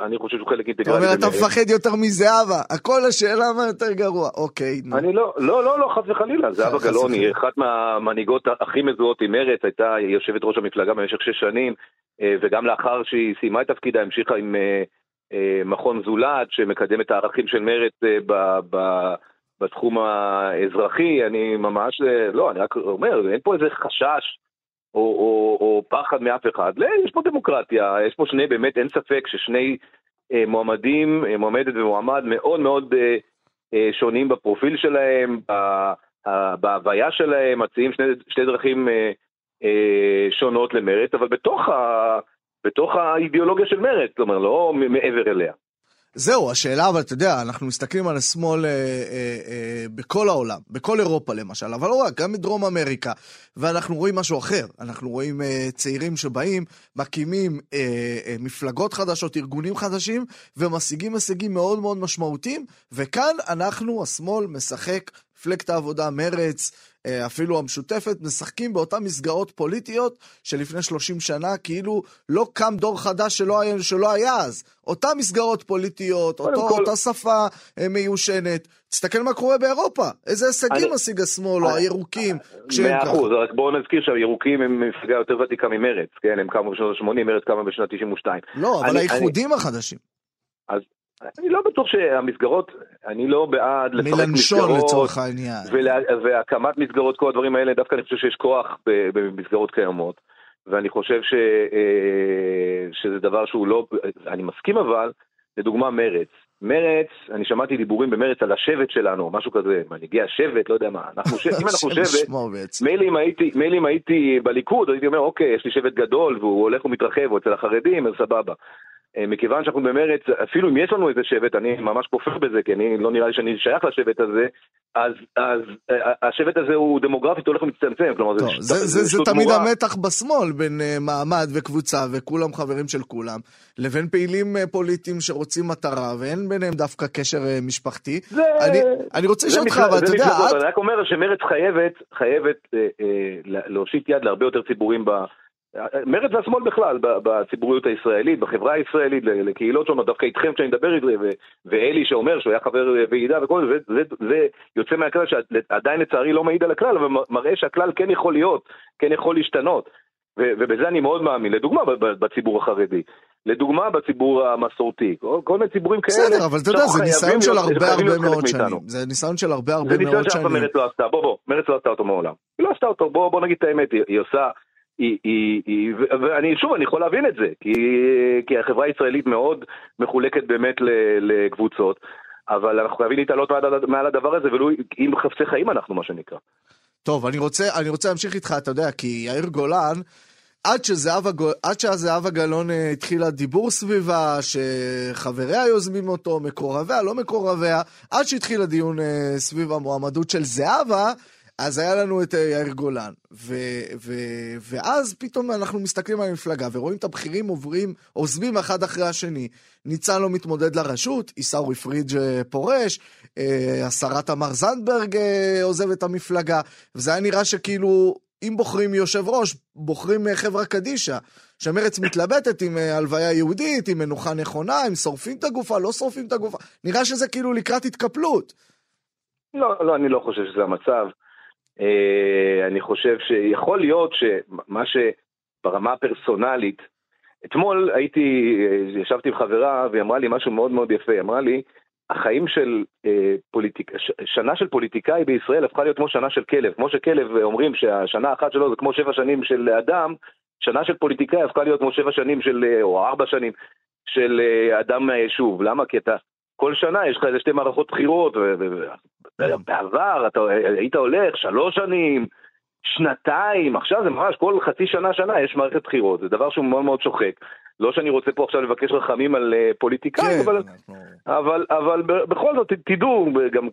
S5: אני, חושב שהוא חלק
S2: אתה
S5: אינטגרלי.
S2: אומר, אתה. מפחד יותר מזהבה, הכל השאלה מה יותר גרוע. אוקיי.
S5: אני לא, לא, לא, לא, חס וחלילה, זהבה גלאון היא. אחת מהמנהיגות הכי מזוהות עם מרצ, הייתה יושבת ראש המפלגה במשך שש שנים, וגם לאחר שהיא סיימה את תפקידה המשיכה עם אה, אה, מכון זולת, שמקדם את הערכים של מרצ אה, ב- ב- בתחום האזרחי, אני ממש, אה, לא, אני רק אומר, אין פה איזה חשש. או, או, או פחד מאף אחד, לא, יש פה דמוקרטיה, יש פה שני, באמת אין ספק ששני אה, מועמדים, אה, מועמדת ומועמד מאוד מאוד אה, אה, שונים בפרופיל שלהם, ב- ה- בהוויה שלהם, מציעים שני, שתי דרכים אה, אה, שונות למרץ, אבל בתוך, ה, בתוך האידיאולוגיה של מרץ, כלומר, לא מ- מעבר אליה.
S2: זהו, השאלה, אבל אתה יודע, אנחנו מסתכלים על השמאל אה, אה, אה, בכל העולם, בכל אירופה למשל, אבל לא רק, גם בדרום אמריקה, ואנחנו רואים משהו אחר. אנחנו רואים אה, צעירים שבאים, מקימים אה, אה, מפלגות חדשות, ארגונים חדשים, ומשיגים הישגים מאוד מאוד משמעותיים, וכאן אנחנו, השמאל, משחק, מפלגת העבודה, מרץ, אה, אפילו המשותפת, משחקים באותן מסגרות פוליטיות שלפני 30 שנה, כאילו לא קם דור חדש שלא היה, שלא היה אז. אותן מסגרות פוליטיות, אותו,
S5: כל-
S2: אותה שפה אה, מיושנת. תסתכל מה קורה באירופה, איזה הישגים
S5: אני-
S2: משיג השמאל או הירוקים. כשהם
S5: מאה. אחוז, רק בואו נזכיר שהירוקים הם מפלגה יותר ותיקה ממרץ, כן, הם קמו בשנות ה-80, מרץ קמה בשנת 92.
S2: לא, אבל
S5: אני-
S2: האיחודים החדשים.
S5: אני לא בטוח שהמסגרות, אני לא בעד לשחק
S2: מלנשון
S5: מסגרות,
S2: לצורך העניין.
S5: ולה, והקמת מסגרות, כל הדברים האלה, דווקא אני חושב שיש כוח במסגרות קיימות, ואני חושב ש, אה, שזה דבר שהוא לא, אני מסכים אבל, לדוגמה מרץ. מרץ, אני שמעתי דיבורים במרץ על השבט שלנו, משהו כזה, מנהיגי השבט, לא יודע מה, אנחנו, ש- אם אנחנו שבט. מילא אם הייתי, מילא אם הייתי בליכוד, הייתי אומר, אוקיי, יש לי שבט גדול והוא הולך ומתרחב, הוא אצל החרדים, אז סבבה. אה, מכיוון שאנחנו במרץ, אפילו אם יש לנו איזה שבט, אני ממש כופר בזה, כי אני לא נראה לי שאני שייך לשבט הזה, אז, אז אה, השבט הזה הוא דמוגרפית הולך ומצטמצם, כלומר
S2: טוב,
S5: ש-
S2: זה, זה, זה
S5: שטות
S2: תמיד
S5: גמורה.
S2: המתח בשמאל בין uh, מעמד וקבוצה וכולם חברים של כולם, לבין פעילים uh, פוליטיים שרוצים מטרה ואין ביניהם דווקא קשר uh, משפחתי.
S5: זה-
S2: אני, אני רוצה
S5: זה
S2: לשאול אותך, אבל
S5: זה
S2: אתה יודע, את...
S5: אני רק אומר שמרץ חייבת, חייבת אה, אה, להושיט יד להרבה יותר ציבורים ב... מרץ והשמאל בכלל, בציבוריות הישראלית, בחברה הישראלית, לקהילות שונות, דווקא איתכם כשאני מדבר איתכם, ו- ואלי שאומר שהוא היה חבר אה, ועידה וכל זה, זה, זה, יוצא מהכלל שעדיין לצערי לא מעיד על הכלל, אבל מראה שהכלל כן יכול להיות, כן יכול להשתנות. ו- ובזה אני מאוד מאמין, לדוגמה בציבור החרדי, לדוגמה בציבור המסורתי, כל, כל מיני ציבורים כאלה.
S2: בסדר, אבל אתה יודע, זה ניסיון של הרבה הרבה מאוד
S5: מאיתנו.
S2: שנים. זה ניסיון של הרבה הרבה
S5: זה ניסיון
S2: מאוד
S5: שאף פעם
S2: שנים.
S5: מרצ לא עשתה, בוא בוא, מרצ לא עשתה אותו מעולם. היא לא עשתה אותו, בוא, בוא נגיד את האמת, היא, היא עושה, היא, היא, היא, ואני שוב, אני יכול להבין את זה, כי, כי החברה הישראלית מאוד מחולקת באמת לקבוצות, אבל אנחנו חייבים להתעלות מעל, מעל הדבר הזה, ולו אם חפצי חיים אנחנו, מה שנקרא.
S2: טוב, אני רוצה, אני רוצה להמשיך איתך, אתה יודע, כי יאיר גולן, עד שזהבה גלאון אה, התחילה דיבור סביבה, שחבריה יוזמים אותו, מקורביה, לא מקורביה, עד שהתחיל הדיון אה, סביב המועמדות של זהבה, אז היה לנו את אה, יאיר גולן. ו, ו, ואז פתאום אנחנו מסתכלים על המפלגה ורואים את הבכירים עוברים, עוזבים אחד אחרי השני. ניצן לא מתמודד לראשות, עיסאווי פריג' אה, פורש, אה, השרה תמר זנדברג עוזבת את המפלגה, וזה היה נראה שכאילו, אם בוחרים יושב ראש, בוחרים חברה קדישא. שמרץ מתלבטת עם הלוויה יהודית, עם מנוחה נכונה, אם שורפים את הגופה, לא שורפים את הגופה. נראה שזה כאילו לקראת התקפלות.
S5: לא, לא, אני לא חושב שזה המצב. אה, אני חושב שיכול להיות שמה שברמה הפרסונלית, אתמול הייתי, אה, ישבתי עם חברה והיא אמרה לי משהו מאוד מאוד יפה, היא אמרה לי, החיים של אה, פוליטיק... ש... שנה של פוליטיקאי בישראל הפכה להיות כמו שנה של כלב. כמו שכלב אומרים שהשנה האחת שלו זה כמו שבע שנים של אדם, שנה של פוליטיקאי הפכה להיות כמו שבע שנים של, אה, או ארבע שנים של אדם מהיישוב. למה? כי אתה, כל שנה יש לך איזה שתי מערכות בחירות, ובעבר אתה היית הולך שלוש שנים, שנתיים, עכשיו זה ממש כל חצי שנה, שנה יש מערכת בחירות, זה דבר שהוא מאוד מאוד שוחק. לא שאני רוצה פה עכשיו לבקש רחמים על uh, פוליטיקאים,
S2: כן,
S5: אבל,
S2: אנחנו...
S5: אבל, אבל בכל זאת תדעו, גם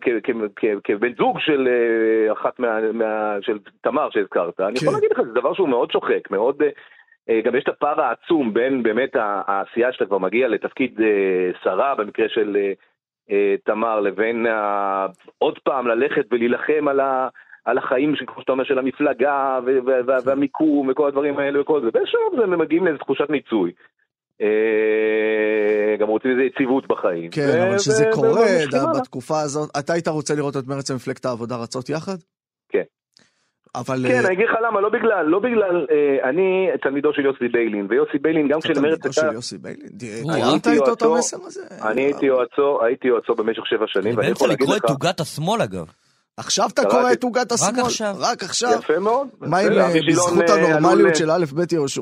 S5: כבן זוג של uh, אחת מה, מה... של תמר שהזכרת, אני
S2: כן.
S5: יכול להגיד לך, זה דבר שהוא מאוד שוחק, מאוד... uh, גם יש את הפער העצום בין באמת העשייה שאתה כבר מגיע לתפקיד uh, שרה במקרה של uh, תמר, לבין עוד פעם ללכת ולהילחם על ה... על החיים, כמו שאתה אומר, של המפלגה, וה- והמיקום, וכל הדברים האלה וכל זה, ושוב הם מגיעים לאיזו תחושת מיצוי. אה, גם רוצים איזו יציבות בחיים.
S2: כן, אבל שזה קורה. בתקופה הזאת, אתה היית רוצה לראות את מרצ ומפלגת העבודה רצות יחד?
S5: כן.
S2: אבל...
S5: כן,
S2: אה,
S5: אני אגיד לך למה, לא בגלל, לא בגלל, אה, אני תלמידו של יוסי ביילין, ויוסי ביילין גם כשלמרצ
S2: תלמידו של
S5: הייתה,
S2: יוסי ביילין? תיארת
S5: הייתי
S2: איתו את המסר הזה?
S5: אני הייתי יועצו, הייתי יועצו במשך שבע
S1: אני
S5: שנים, ואני
S1: באמצע
S5: יכול להגיד
S1: לקרוא
S5: לך,
S1: את עוגת השמאל אגב.
S2: עכשיו אתה. קורא את עוגת השמאל?
S1: עכשיו.
S2: רק עכשיו?
S5: יפה מאוד.
S2: מה עם אה, בזכות
S5: אה,
S2: הנורמליות של א' ב' יהושע?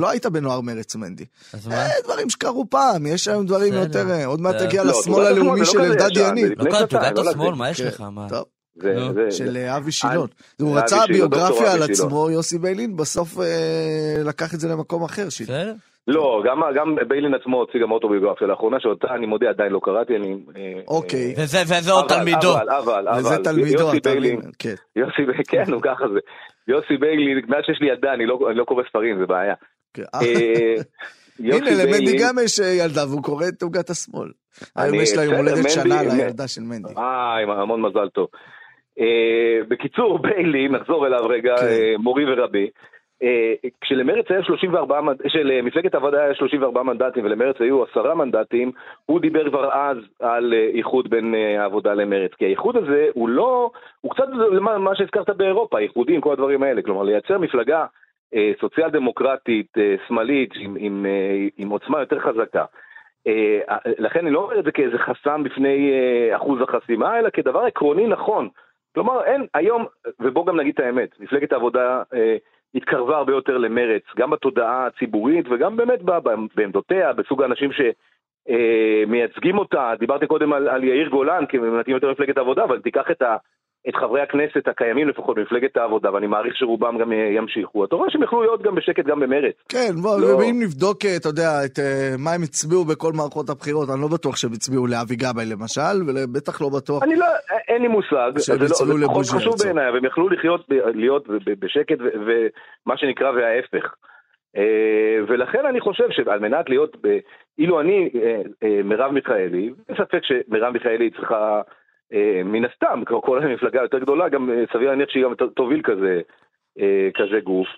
S2: לא היית בנוער מרץ מנדי.
S1: אז מה?
S2: אה, דברים שקרו פעם, יש היום דברים. יותר... אה, עוד מעט תגיע
S5: לא,
S2: לשמאל
S5: השמאל
S2: הלאומי של
S5: לא
S2: אלדד יניב.
S1: לא קראת את
S5: שנתיים,
S1: עוגת
S5: לא
S1: השמאל. מה יש לך? מה?
S2: טוב,
S5: זה-
S1: נו.
S5: זה-
S2: של
S5: זה-
S2: אה, אבי שילון. הוא
S5: אבי
S2: רצה
S5: שילון,
S2: ביוגרפיה על. עצמו, יוסי ביילין, בסוף אה, לקח את זה למקום אחר.
S1: בסדר.
S5: לא, גם, גם ביילין עצמו הוציא גם אוטוביוגרפיה לאחרונה, שאותה אני מודה עדיין לא קראתי, אני... אה,
S2: אוקיי.
S5: אה,
S1: וזה וזה עוד
S5: אבל,
S1: תלמידו.
S5: אבל, אבל, אבל,
S2: וזה תלמידו,
S5: יוסי ביילין?
S2: כן.
S5: יוסי ביילין, כן, הוא ככה זה. יוסי ביילין, מאז שיש לי ילדה, אני לא, אני לא קורא ספרים, זה בעיה.
S2: כן.
S5: אה, יוסי
S2: הנה, למנדי
S5: ביילין-
S2: גם יש אה, ילדה, והוא קורא את עוגת השמאל. היום
S5: אני-
S2: יש לה יום הולדת שנה לילדה של מנדי.
S5: אה, עם המון מזל טוב. אה, בקיצור, ביילי, נחזור אליו רגע,
S2: כן.
S5: אה, מורי ורבי. אה, כשלמרץ היה 34, מנד- שלמפלגת העבודה היה 34 מנדטים ולמרץ היו 10 מנדטים, הוא דיבר כבר אז על איחוד בין העבודה למרץ. כי האיחוד הזה הוא לא, הוא קצת למה מה שהזכרת באירופה, איחודים, כל הדברים האלה. כלומר, לייצר מפלגה אה, סוציאל דמוקרטית, אה, שמאלית, עם, עם, אה, עם עוצמה יותר חזקה. לכן אני לא אומר את זה כאיזה חסם בפני אחוז החסימה, אלא כדבר עקרוני נכון. כלומר, אין, היום, ובואו גם נגיד את האמת, מפלגת העבודה אה, התקרבה הרבה יותר למרץ, גם בתודעה הציבורית וגם באמת ב- ב- בעמדותיה, בסוג האנשים שמייצגים אותה. דיברתי קודם על, על יאיר גולן, כי הם מתאים יותר למפלגת העבודה, אבל תיקח את, ה, את חברי הכנסת הקיימים לפחות במפלגת העבודה, ואני מעריך שרובם גם אה, ימשיכו. אתה רואה שהם יכלו להיות גם בשקט גם במרץ.
S2: כן, בוא,
S5: לא.
S2: ואם נבדוק, אה, אתה יודע, את אה, מה הם הצביעו בכל מערכות הבחירות, אני לא בטוח שהם הצביעו לאבי גבאי למשל, ובטח לא בטוח.
S5: אני לא, אין לי מושג,
S2: שהם
S5: זה, לא,
S2: יצאו
S5: זה פחות
S2: לבוז'י
S5: חשוב. בעיניי, והם יכלו לחיות, ב- להיות ב- ב- בשקט ומה שנקרא וההפך. ולכן אני חושב שעל מנת להיות, ב- אילו אני מרב מיכאלי, אין ספק שמרב מיכאלי צריכה, מן הסתם, כמו כל מפלגה יותר גדולה, גם אה, סביר להניח שהיא גם תוביל כזה, אה, כזה גוף.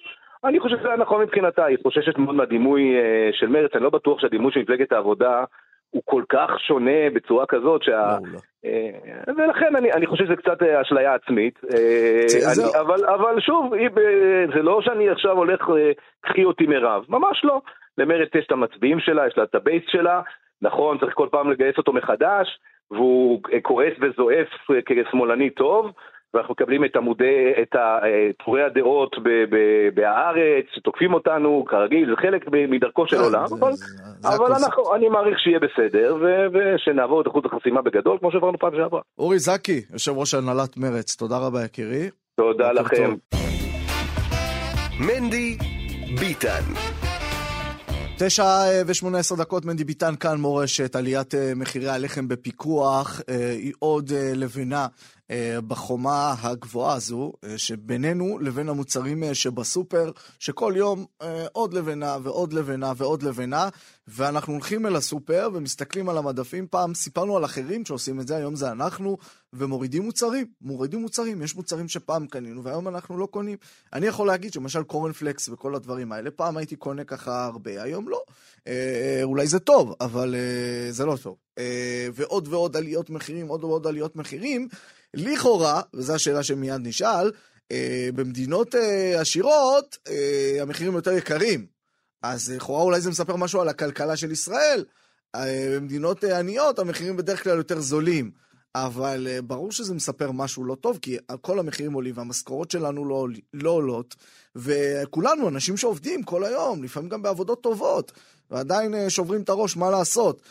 S5: אני חושב שזה היה נכון מבחינתה, היא חוששת מאוד מהדימוי אה, של מרצ, אני לא בטוח שהדימוי של מפלגת העבודה הוא כל כך שונה בצורה כזאת שה...
S2: לא.
S5: אה, ולכן אני, אני חושב שזה קצת אה, אשליה עצמית, אה, אני. אבל, אבל שוב, זה לא שאני עכשיו הולך, אה, קחי אותי מרב, ממש לא. למרצ יש את המצביעים שלה, יש לה את הבייס שלה, נכון, צריך כל פעם לגייס אותו מחדש, והוא אה, כועס וזועף אה, כשמאלני טוב, ואנחנו מקבלים את עמודי, את אה, טורי הדעות בהארץ, שתוקפים אותנו, כרגיל, זה חלק מדרכו של
S2: כן,
S5: עולם, אבל... אנחנו, אני מעריך שיהיה בסדר, ושנעבור את אחוז החסימה בגדול, כמו שעברנו פעם שעברה.
S2: אורי זקי, יושב ראש הנהלת מרץ, תודה רבה יקירי.
S5: תודה לכם.
S3: מנדי ביטן.
S2: תשע אה, ושמונה עשר דקות, מנדי ביטן כאן מורשת, עליית אה, מחירי הלחם בפיקוח, אה, היא עוד לבנה בחומה הגבוהה הזו, אה, שבינינו לבין המוצרים אה, שבסופר, שכל יום אה, עוד לבנה ועוד לבנה ועוד לבנה, ואנחנו הולכים אל הסופר ומסתכלים על המדפים. פעם סיפרנו על אחרים שעושים את זה, היום זה אנחנו, ומורידים מוצרים, מורידים מוצרים. יש מוצרים שפעם קנינו והיום אנחנו לא קונים. אני יכול להגיד שלמשל קורנפלקס וכל הדברים האלה, פעם הייתי קונה ככה הרבה, היום לא. אה, אולי זה טוב, אבל אה, זה לא טוב. אה, ועוד ועוד עליות מחירים, עוד ועוד עליות מחירים. לכאורה, וזו השאלה שמיד נשאל, אה, במדינות אה, עשירות אה, המחירים יותר יקרים. אז לכאורה אולי זה מספר משהו על הכלכלה של ישראל, במדינות עניות המחירים בדרך כלל יותר זולים. אבל ברור שזה מספר משהו לא טוב, כי כל המחירים עולים והמשכורות שלנו לא, לא עולות, וכולנו אנשים שעובדים כל היום, לפעמים גם בעבודות טובות, ועדיין שוברים את הראש מה לעשות.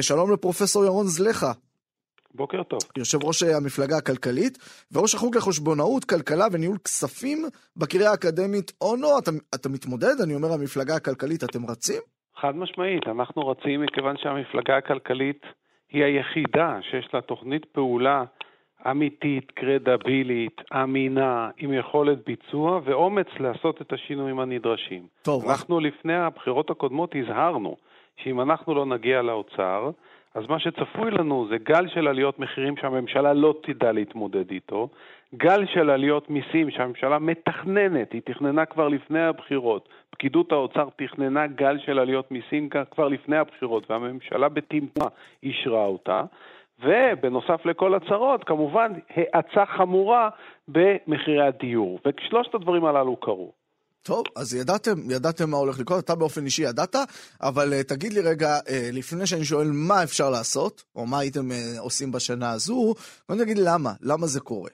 S2: שלום לפרופסור ירון זלחה.
S6: בוקר טוב.
S2: יושב ראש המפלגה הכלכלית, וראש החוג לחשבונאות, כלכלה וניהול כספים בקריה האקדמית אונו. אתה, אתה מתמודד? אני אומר המפלגה הכלכלית, אתם רצים?
S6: חד משמעית, אנחנו רצים מכיוון שהמפלגה הכלכלית היא היחידה שיש לה תוכנית פעולה אמיתית, קרדבילית, אמינה, עם יכולת ביצוע ואומץ לעשות את השינויים הנדרשים.
S2: טוב.
S6: אנחנו לפני הבחירות הקודמות הזהרנו שאם אנחנו לא נגיע לאוצר, אז מה שצפוי לנו זה גל של עליות מחירים שהממשלה לא תדע להתמודד איתו, גל של עליות מיסים שהממשלה מתכננת, היא תכננה כבר לפני הבחירות, פקידות האוצר תכננה גל של עליות מיסים כבר לפני הבחירות והממשלה בטמטומה אישרה אותה, ובנוסף לכל הצהרות, כמובן האצה חמורה במחירי הדיור. ושלושת הדברים הללו קרו.
S2: טוב, אז ידעתם, ידעתם מה הולך לקרות, אתה באופן אישי ידעת, אבל uh, תגיד לי רגע, uh, לפני שאני שואל מה אפשר לעשות, או מה הייתם uh, עושים בשנה הזו, בוא נגיד למה, למה זה קורה.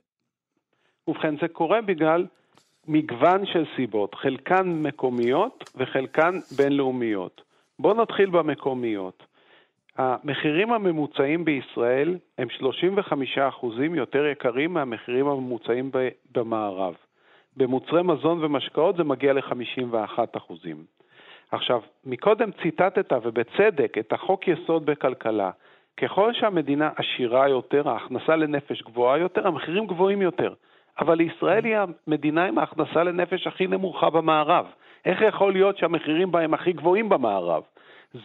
S6: ובכן, זה קורה בגלל מגוון של סיבות, חלקן מקומיות וחלקן בינלאומיות. בואו נתחיל במקומיות. המחירים הממוצעים בישראל הם 35% יותר יקרים מהמחירים הממוצעים במערב. במוצרי מזון ומשקאות זה מגיע ל-51 אחוזים. עכשיו, מקודם ציטטת, ובצדק, את החוק יסוד בכלכלה. ככל שהמדינה עשירה יותר, ההכנסה לנפש גבוהה יותר, המחירים גבוהים יותר. אבל ישראל היא המדינה עם ההכנסה לנפש הכי נמוכה במערב. איך יכול להיות שהמחירים בה הם הכי גבוהים במערב?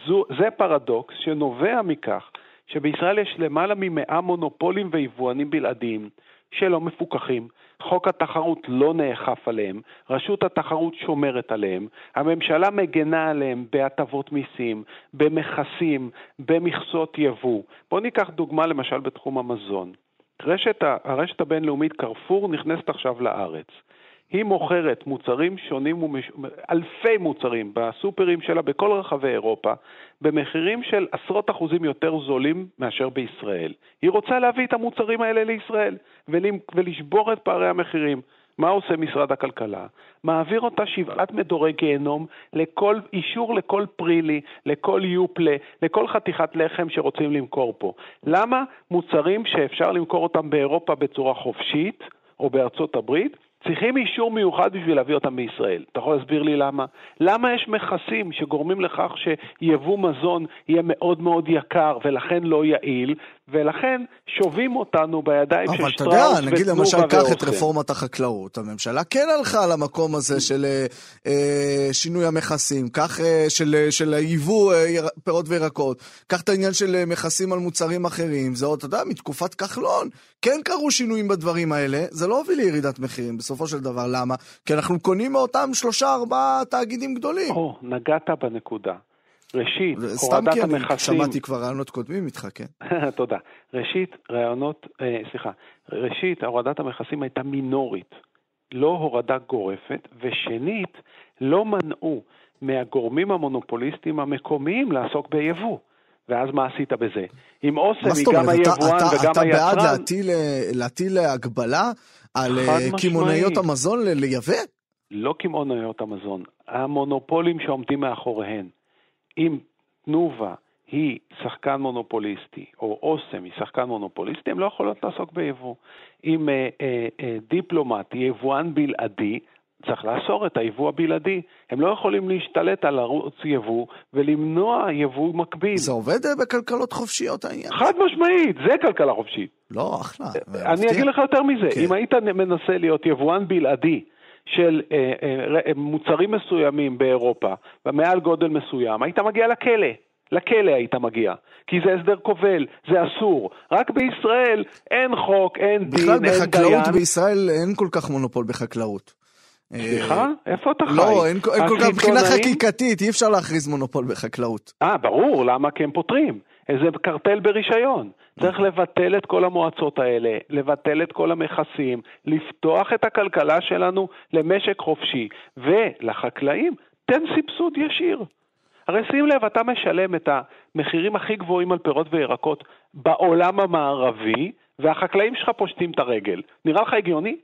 S6: זו, זה פרדוקס שנובע מכך שבישראל יש למעלה ממאה מונופולים ויבואנים בלעדיים שלא מפוקחים, חוק התחרות לא נאכף עליהם, רשות התחרות שומרת עליהם, הממשלה מגנה עליהם בהטבות מיסים, במכסים, במכסות יבוא. בואו ניקח דוגמה למשל בתחום המזון. רשת, הרשת הבינלאומית קרפור נכנסת עכשיו לארץ. היא מוכרת מוצרים שונים, ומש... אלפי מוצרים בסופרים שלה בכל רחבי אירופה, במחירים של עשרות אחוזים יותר זולים מאשר בישראל. היא רוצה להביא את המוצרים האלה לישראל ולשבור את פערי המחירים. מה עושה משרד הכלכלה? מעביר אותה שבעת מדורי גיהנום לכל אישור לכל פרילי, לכל יופלה, לכל חתיכת לחם שרוצים למכור פה. למה מוצרים שאפשר למכור אותם באירופה בצורה חופשית, או בארצות הברית, צריכים אישור מיוחד בשביל להביא אותם בישראל. אתה יכול להסביר לי למה? למה יש מכסים שגורמים לכך שיבוא מזון יהיה מאוד מאוד יקר ולכן לא יעיל, ולכן שובים אותנו בידיים של שטראוס ותנובה
S2: ואורחם. אבל אתה יודע, נגיד למשל, קח את רפורמת החקלאות. הממשלה כן הלכה למקום הזה של אה, אה שינוי המכסים, קח אה, של, של היבוא אה, פירות וירקות, קח את העניין של מכסים על מוצרים אחרים. זה עוד, אתה יודע, מתקופת כחלון, כן קרו שינויים בדברים האלה, זה לא הוביל לירידת מחירים בסופו של דבר. למה? כי אנחנו קונים מאותם שלושה ארבעה תאגידים גדולים.
S6: או, נגעת בנקודה. ראשית, הורדת המכסים... סתם
S2: כי אני שמעתי כבר רעיונות קודמים איתך, כן?
S6: תודה. ראשית, רעיונות, אה, סליחה, ראשית, הורדת המכסים הייתה מינורית, לא הורדה גורפת, ושנית, לא מנעו מהגורמים המונופוליסטיים המקומיים לעסוק ביבוא. ואז מה עשית בזה? עם אוסם היא גם היבואן וגם היצרן...
S2: אתה בעד להטיל, להטיל הגבלה על אה, קמעונאיות המזון לייבא?
S6: לא קמעונאיות המזון, המונופולים שעומדים מאחוריהן. אם תנובה היא שחקן מונופוליסטי, או אוסם היא שחקן מונופוליסטי, הן לא יכולות לעסוק ביבוא. אם אה, אה, אה, דיפלומט היא יבואן בלעדי, צריך לאסור את היבוא הבלעדי. הם לא יכולים להשתלט על ערוץ יבוא ולמנוע יבוא מקביל.
S2: זה עובד אה, בכלכלות חופשיות העניין?
S6: חד משמעית, זה כלכלה חופשית.
S2: לא, אחלה.
S6: אני אגיד לך יותר מזה, כן. אם היית מנסה להיות יבואן בלעדי, של אה, אה, מוצרים מסוימים באירופה, ומעל גודל מסוים, היית מגיע לכלא. לכלא היית מגיע, כי זה הסדר כובל, זה אסור. רק בישראל אין חוק, אין דין, אין דיין.
S2: בכלל בחקלאות בישראל אין כל כך מונופול בחקלאות.
S6: סליחה? איפה אתה חי?
S2: לא, אין כל כך, מבחינה חקיקתית, אי אפשר להכריז מונופול בחקלאות.
S6: אה, ברור, למה? כי הם פותרים. איזה קרטל ברישיון. צריך לבטל את כל המועצות האלה, לבטל את כל המכסים, לפתוח את הכלכלה שלנו למשק חופשי, ולחקלאים, תן סבסוד ישיר. הרי שים לב, אתה משלם את המחירים הכי גבוהים על פירות וירקות בעולם המערבי, והחקלאים שלך פושטים את הרגל. נראה לך הגיוני?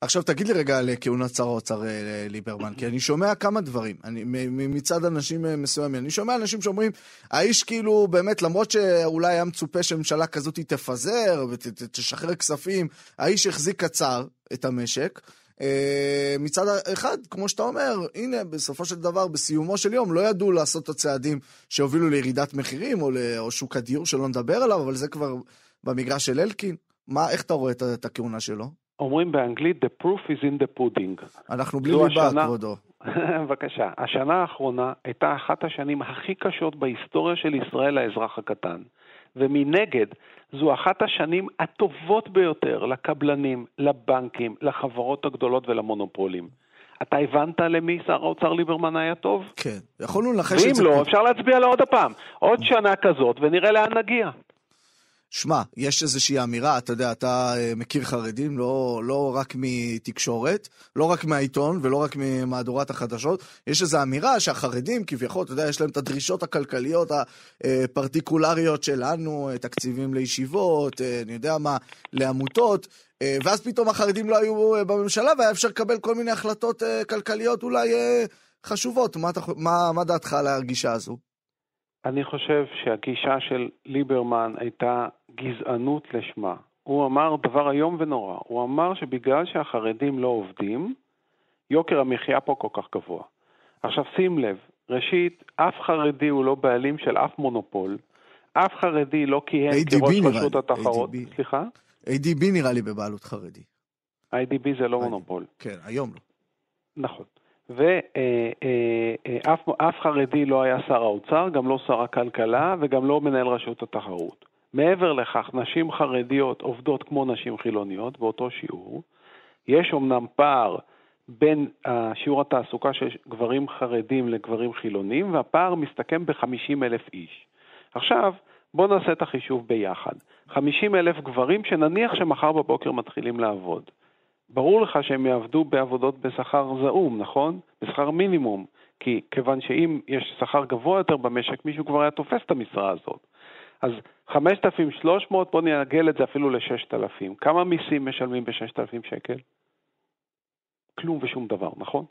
S2: עכשיו תגיד לי רגע על כהונת שר האוצר אה, ליברמן, כי אני שומע כמה דברים, אני, מצד אנשים אה, מסוימים, אני שומע אנשים שאומרים, האיש כאילו באמת, למרות שאולי היה מצופה שממשלה כזאת תפזר ותשחרר כספים, האיש החזיק קצר את המשק. אה, מצד אחד, כמו שאתה אומר, הנה, בסופו של דבר, בסיומו של יום, לא ידעו לעשות את הצעדים שהובילו לירידת מחירים, או, או שוק הדיור שלא נדבר עליו, אבל זה כבר במגרש של אלקין. מה, איך אתה רואה את הכהונה שלו?
S6: אומרים באנגלית, the proof is in the pudding.
S2: אנחנו בלי ליבה, השנה... כבודו.
S6: בבקשה. השנה האחרונה הייתה אחת השנים הכי קשות בהיסטוריה של ישראל לאזרח הקטן. ומנגד, זו אחת השנים הטובות ביותר לקבלנים, לבנקים, לחברות הגדולות ולמונופולים. אתה הבנת למי שר האוצר ליברמן היה טוב?
S2: כן, יכולנו לנחש את
S6: זה. ואם לא, אפשר להצביע לו עוד הפעם. עוד שנה כזאת ונראה לאן נגיע.
S2: שמע, יש איזושהי אמירה, אתה יודע, אתה אה, מכיר חרדים, לא, לא רק מתקשורת, לא רק מהעיתון ולא רק ממהדורת החדשות, יש איזו אמירה שהחרדים כביכול, אתה יודע, יש להם את הדרישות הכלכליות הפרטיקולריות שלנו, אה, תקציבים לישיבות, אה, אני יודע מה, לעמותות, ואז פתאום החרדים לא היו בממשלה והיה אפשר לקבל כל מיני החלטות כלכליות אולי חשובות. מה, מה, מה דעתך על הגישה הזו?
S6: אני חושב שהגישה של ליברמן הייתה גזענות לשמה. הוא אמר דבר איום ונורא. הוא אמר שבגלל שהחרדים לא עובדים, יוקר המחיה פה כל כך גבוה. עכשיו שים לב, ראשית, אף חרדי הוא לא בעלים של אף מונופול, אף חרדי לא כיהן כראש רשות התחרות. סליחה?
S2: ADB נראה לי בבעלות חרדי.
S6: IDB זה לא מונופול.
S2: כן, היום לא.
S6: נכון. ואף חרדי לא היה שר האוצר, גם לא שר הכלכלה וגם לא מנהל רשות התחרות. מעבר לכך, נשים חרדיות עובדות כמו נשים חילוניות באותו שיעור. יש אמנם פער בין שיעור התעסוקה של גברים חרדים לגברים חילונים, והפער מסתכם ב-50 אלף איש. עכשיו, בואו נעשה את החישוב ביחד. 50 אלף גברים שנניח שמחר בבוקר מתחילים לעבוד. ברור לך שהם יעבדו בעבודות בשכר זעום, נכון? בשכר מינימום. כי כיוון שאם יש שכר גבוה יותר במשק, מישהו כבר היה תופס את המשרה הזאת. אז 5,300, בוא נעגל את זה אפילו ל-6,000. כמה מיסים משלמים ב-6,000 שקל? כלום ושום דבר, נכון?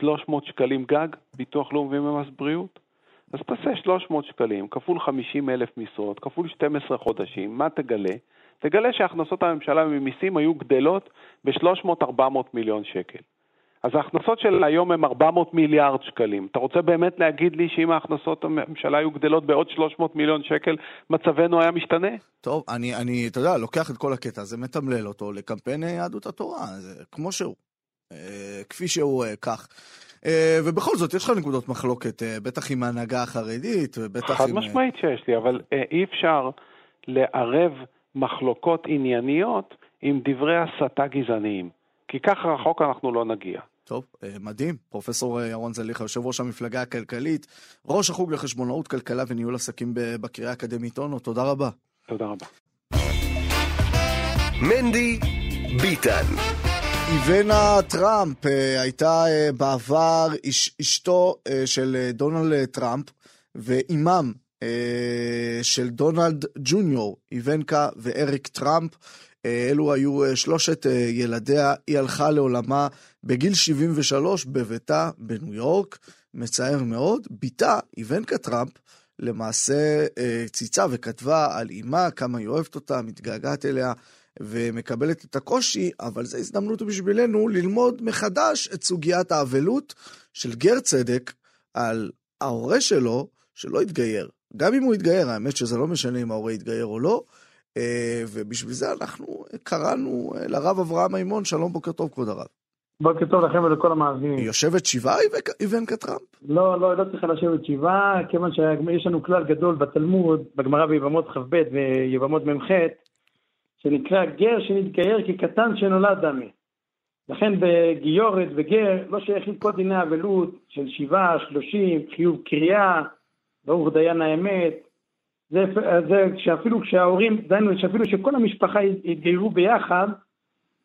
S6: 300 שקלים גג, ביטוח לאומי ומס בריאות? אז תעשה 300 שקלים כפול 50 אלף משרות, כפול 12 חודשים, מה תגלה? תגלה שהכנסות הממשלה ממיסים היו גדלות ב-300-400 מיליון שקל. אז ההכנסות של היום הן 400 מיליארד שקלים. אתה רוצה באמת להגיד לי שאם ההכנסות הממשלה היו גדלות בעוד 300 מיליון שקל, מצבנו היה משתנה?
S2: טוב, אני, אני, אתה יודע, לוקח את כל הקטע הזה, מתמלל אותו לקמפיין יהדות התורה, זה כמו שהוא. אה, כפי שהוא אה, כך. אה, ובכל זאת, יש לך נקודות מחלוקת, אה, בטח עם ההנהגה החרדית, ובטח
S6: חד עם... חד משמעית שיש לי, אבל אה, אי אפשר לערב מחלוקות ענייניות עם דברי הסתה גזעניים. כי ככה רחוק אנחנו לא נגיע.
S2: טוב, אה, מדהים. פרופסור אה, ירון זליכה, יושב ראש המפלגה הכלכלית, ראש החוג לחשבונאות, כלכלה וניהול עסקים בקריאה האקדמית אונו, תודה רבה.
S6: תודה רבה.
S3: מנדי ביטן
S2: איבנה טראמפ אה, הייתה בעבר אש, אשתו של דונלד טראמפ ואימם של דונלד ג'וניור, איבנקה ואריק טראמפ. אלו היו שלושת ילדיה, היא הלכה לעולמה בגיל 73 בביתה בניו יורק, מצער מאוד, בתה, איבנקה טראמפ, למעשה אה, ציצה וכתבה על אימה, כמה היא אוהבת אותה, מתגעגעת אליה, ומקבלת את הקושי, אבל זו הזדמנות בשבילנו ללמוד מחדש את סוגיית האבלות של גר צדק על ההורה שלו שלא התגייר. גם אם הוא התגייר, האמת שזה לא משנה אם ההורה התגייר או לא, אה, ובשביל זה אנחנו קראנו לרב אברהם מימון, שלום, בוקר טוב, כבוד הרב.
S7: בוקר טוב לכם ולכל המאזינים.
S2: היא יושבת שבעה, איבנקה טראמפ?
S7: לא, לא, היא לא צריכה לשבת שבעה, כיוון שיש לנו כלל גדול בתלמוד, בגמרא ביבמות כ"ב ויבמות מ"ח, שנקרא גר שנתגייר כקטן שנולד דמי. לכן בגיורת וגר לא שייכים כל דיני אבלות של שבעה, שלושים, חיוב קריאה, ברוך דיין האמת. זה, זה שאפילו כשההורים, דהיינו שאפילו שכל המשפחה יתגיירו ביחד,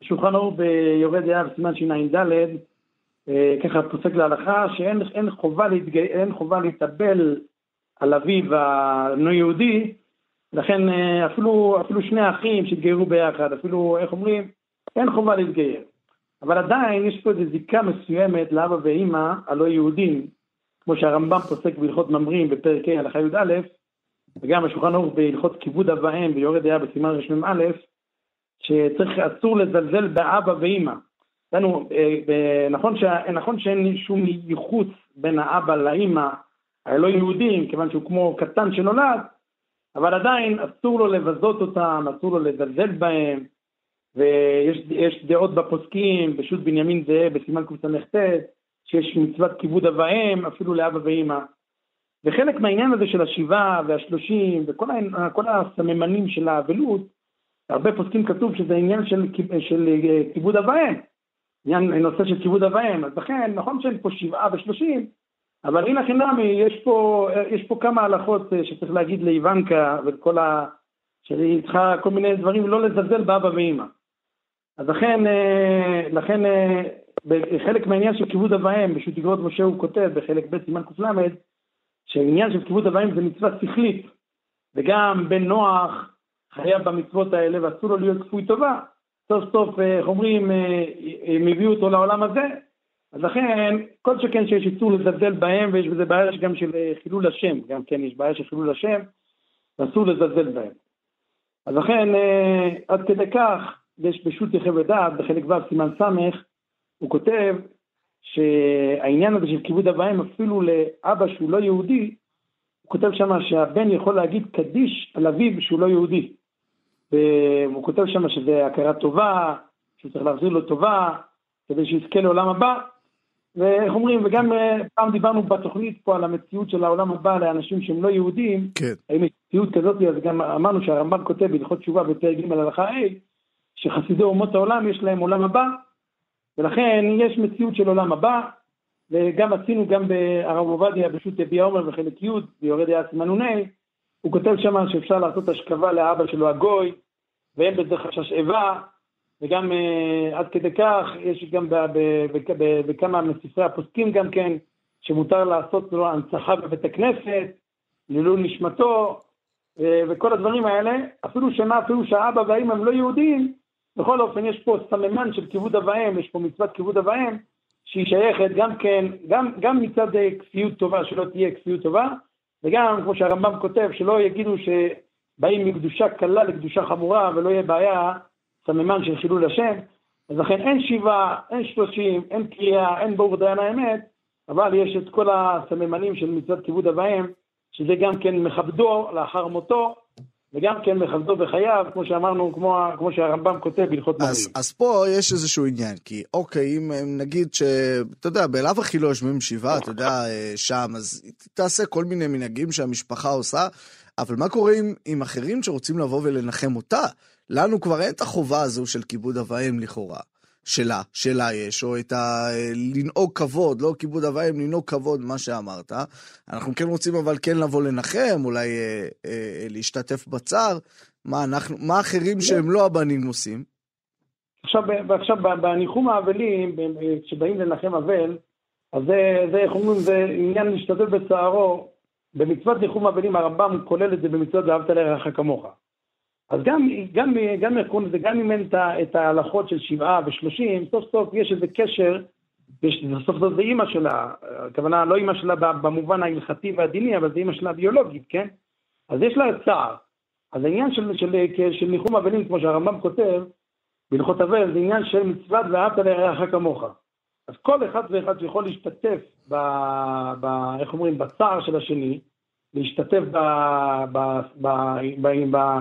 S7: שולחן אור ביורד דעה בסימן שע"ד, אה, ככה פוסק להלכה, שאין אין חובה, להתגי, חובה להתאבל על אביו הלא יהודי, לכן אה, אפילו, אפילו שני אחים שהתגיירו ביחד, אפילו, איך אומרים, אין חובה להתגייר. אבל עדיין יש פה איזו זיקה מסוימת לאבא ואימא הלא יהודים, כמו שהרמב"ם פוסק בהלכות ממרים בפרק ה' הלכה י"א, וגם השולחן ערוך בהלכות כיבוד אב ואם ויורד היה בסימן רמ"א, שצריך, אסור לזלזל באבא ואימא. דנו, אה, נכון, ש, נכון שאין שום ייחוס בין האבא לאימא הלא יהודים, כיוון שהוא כמו קטן שנולד, אבל עדיין אסור לו לבזות אותם, אסור לו לזלזל בהם, ויש דעות בפוסקים, פשוט בנימין זאב בסימן קס"ט, שיש מצוות כיבוד אב ואם, אפילו לאבא ואימא. וחלק מהעניין הזה של השבעה והשלושים וכל הסממנים של האבלות, הרבה פוסקים כתוב שזה עניין של, של אה, כיבוד אב ואם, עניין נושא של כיבוד אב ואם, אז לכן נכון שאין פה שבעה ושלושים, אבל הנה חינמי, יש פה, אה, יש פה כמה הלכות אה, שצריך להגיד לאיוונקה וכל ה... שהיא צריכה כל מיני דברים, לא לזלזל באבא ואימא. אז לכן, לכן בחלק מהעניין של כיבוד אב ואם, בשו"ת אגרות משה הוא כותב בחלק ב' סימן ק"ל, שהעניין של כיבוד ואם זה מצווה שכלית, וגם בן נוח חייב במצוות האלה ואסור לו להיות כפוי טובה. סוף סוף, אה, איך אומרים, אה, הם הביאו אותו לעולם הזה, אז לכן, כל שכן שיש איסור לזלזל בהם, ויש בזה בעיה גם של אה, חילול השם, גם כן יש בעיה של חילול השם, ואסור לזלזל בהם. אז לכן, עד כדי כך, יש בשו"ת יחב ודעת, בחלק ו' סימן ס', הוא כותב שהעניין הזה של כיבוד ואם, אפילו לאבא שהוא לא יהודי, הוא כותב שם שהבן יכול להגיד קדיש על אביו שהוא לא יהודי. והוא כותב שם שזה הכרה טובה, שהוא צריך להחזיר לו טובה, כדי שיזכה לעולם הבא. ואיך אומרים, וגם אה, פעם דיברנו בתוכנית פה על המציאות של העולם הבא לאנשים שהם לא יהודים,
S2: כן.
S7: האם יש מציאות כזאת, אז גם אמרנו שהרמב"ם כותב בהלכות תשובה בפרק ג' הלכה ה', שחסידי אומות העולם יש להם עולם הבא, ולכן יש מציאות של עולם הבא, וגם עשינו גם בהרב עובדיה בשו"ת יביע עומר בחלק י', ביורד היה סימן נ"ה, הוא כותב שם שאפשר לעשות השכבה לאבא שלו הגוי, ואין בזה חשש איבה, וגם uh, עד כדי כך, יש גם בכמה מספרי הפוסקים גם כן, שמותר לעשות לו הנצחה בבית הכנסת, לעילוי נשמתו, uh, וכל הדברים האלה, אפילו שמה, אפילו שהאבא והאמא הם לא יהודים, בכל אופן יש פה סממן של כיבוד אב ואם, יש פה מצוות כיבוד אב ואם, שהיא שייכת גם כן, גם, גם מצד אה, כפיות טובה, שלא תהיה כפיות טובה, וגם, כמו שהרמב"ם כותב, שלא יגידו שבאים מקדושה קלה לקדושה חמורה ולא יהיה בעיה, סממן של חילול השם, אז לכן אין שבעה, אין שלושים, אין קריאה, אין ברוך דיין האמת, אבל יש את כל הסממנים של מצוות כיבוד אב ואם, שזה גם כן מכבדו לאחר מותו, וגם כן מכבדו בחייו, כמו שאמרנו, כמו, כמו שהרמב"ם כותב בהלכות מרים.
S2: אז, אז פה יש איזשהו עניין, כי אוקיי, אם נגיד ש... אתה יודע, בלאו הכי לא יושבים שבעה, אתה יודע, אה, שם, אז תעשה כל מיני מנהגים שהמשפחה עושה, אבל מה קורה עם, עם אחרים שרוצים לבוא ולנחם אותה? לנו כבר אין את החובה הזו של כיבוד אב ואם לכאורה. שלה, שלה יש, או את ה... לנהוג כבוד, לא כיבוד אב ואם, לנהוג כבוד, מה שאמרת. אנחנו כן רוצים אבל כן לבוא לנחם, אולי אה, אה, להשתתף בצער. מה אנחנו, מה אחרים שהם לא הבנים עושים?
S7: עכשיו, עכשיו בניחום האבלים, כשבאים לנחם אבל, אז זה, זה, איך אומרים, זה עניין להשתתף בצערו. במצוות ניחום אבלים הרמב"ם כולל את זה במצוות ואהבת לרעך כמוך. אז גם, גם, גם עקרון הזה, גם אם אין את ההלכות של שבעה ושלושים, סוף סוף יש איזה קשר, יש, סוף סוף זה אימא שלה, הכוונה לא אימא שלה במובן ההלכתי והדיני, אבל זה אימא שלה ביולוגית, כן? אז יש לה צער. אז העניין של, של, של, של ניחום אבלים, כמו שהרמב"ם כותב, בהלכות אבל, זה עניין של מצוות ואהבת לרעך כמוך. אז כל אחד ואחד שיכול להשתתף, ב, ב, איך אומרים, בצער של השני, להשתתף ב, ב, ב, ב, ב, ב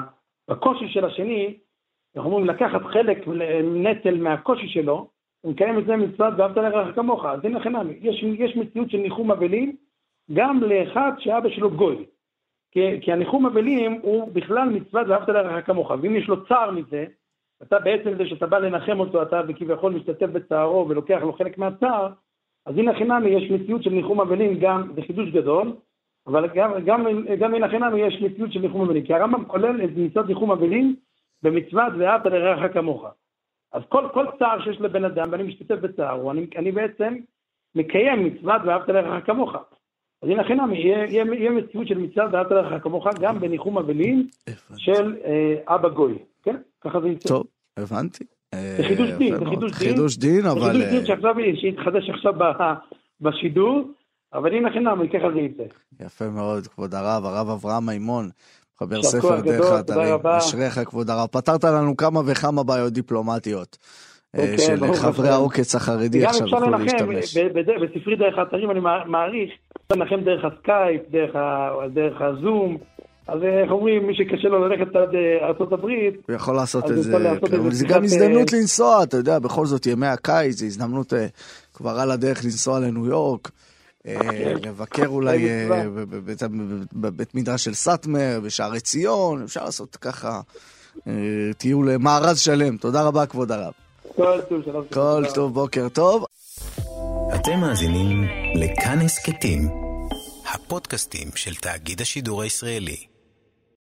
S7: בקושי של השני, אנחנו אומרים לקחת חלק, נטל מהקושי שלו, הוא מקיים את זה מצוות ואהבת לרעך כמוך. אז הנה לכם, יש, יש מציאות של ניחום אבלים גם לאחד שאבא שלו גוי. כי, כי הניחום אבלים הוא בכלל מצוות ואהבת לרעך כמוך. ואם יש לו צער מזה, אתה בעצם זה שאתה בא לנחם אותו, אתה כביכול משתתף בצערו ולוקח לו חלק מהצער, אז הנה חינמי יש מציאות של ניחום אבלים גם, זה חידוש גדול, אבל גם, גם, גם מן החינם יש מציאות של ניחום אבלים, כי הרמב"ם כולל את מצוות ניחום אבלים במצוות ואהבת לרעך כמוך. אז כל, כל צער שיש לבן אדם, ואני משתתף בצער, אני, אני בעצם מקיים מצוות ואהבת לרעך כמוך. אז הנה חינם, יהיה, יהיה, יהיה מציאות של מצוות ואהבת לרעך כמוך גם בניחום אבלים של אה, אבא גוי, כן? ככה זה יצא.
S2: טוב, הבנתי.
S7: זה חידוש
S2: אה,
S7: דין, זה. חידוש דין.
S2: חידוש דין,
S7: זה
S2: אבל...
S7: חידוש
S2: אה,
S7: דין שעכשיו, שהתחדש עכשיו בשידור, אבל הנה חינם, ככה זה יצא.
S2: יפה מאוד, כבוד הרב, הרב אברהם מימון,
S7: יישר
S2: ספר דרך
S7: רבה.
S2: אשריך, כבוד הרב. פתרת לנו כמה וכמה בעיות דיפלומטיות. אה,
S7: אוקיי,
S2: של חברי. העוקץ החרדי עכשיו יוכלו להשתמש.
S7: בספרי דרך האתרים אני מע- מעריך, אפשר לנחם דרך הסקייפ, דרך ה- דרך הזום, אז אה, איך אומרים, מי שקשה לו ללכת עד אה, הברית,
S2: הוא יכול לעשות את זה, זה גם הזדמנות לנסוע, אתה יודע, בכל זאת ימי הקיץ, זו הזדמנות כבר על הדרך לנסוע לניו יורק, לבקר אולי אה,
S7: מצווה.
S2: ב- ב- בבית- בבית מדרש של סאטמר, בשערי ציון, אפשר לעשות ככה אה, טיול אה, מארז שלם. תודה רבה, כבוד הרב.
S7: כל טוב, שלום.
S2: כל. טוב, בוקר טוב.
S8: אתם מאזינים לכאן הסכתים, הפודקאסטים של תאגיד השידור הישראלי.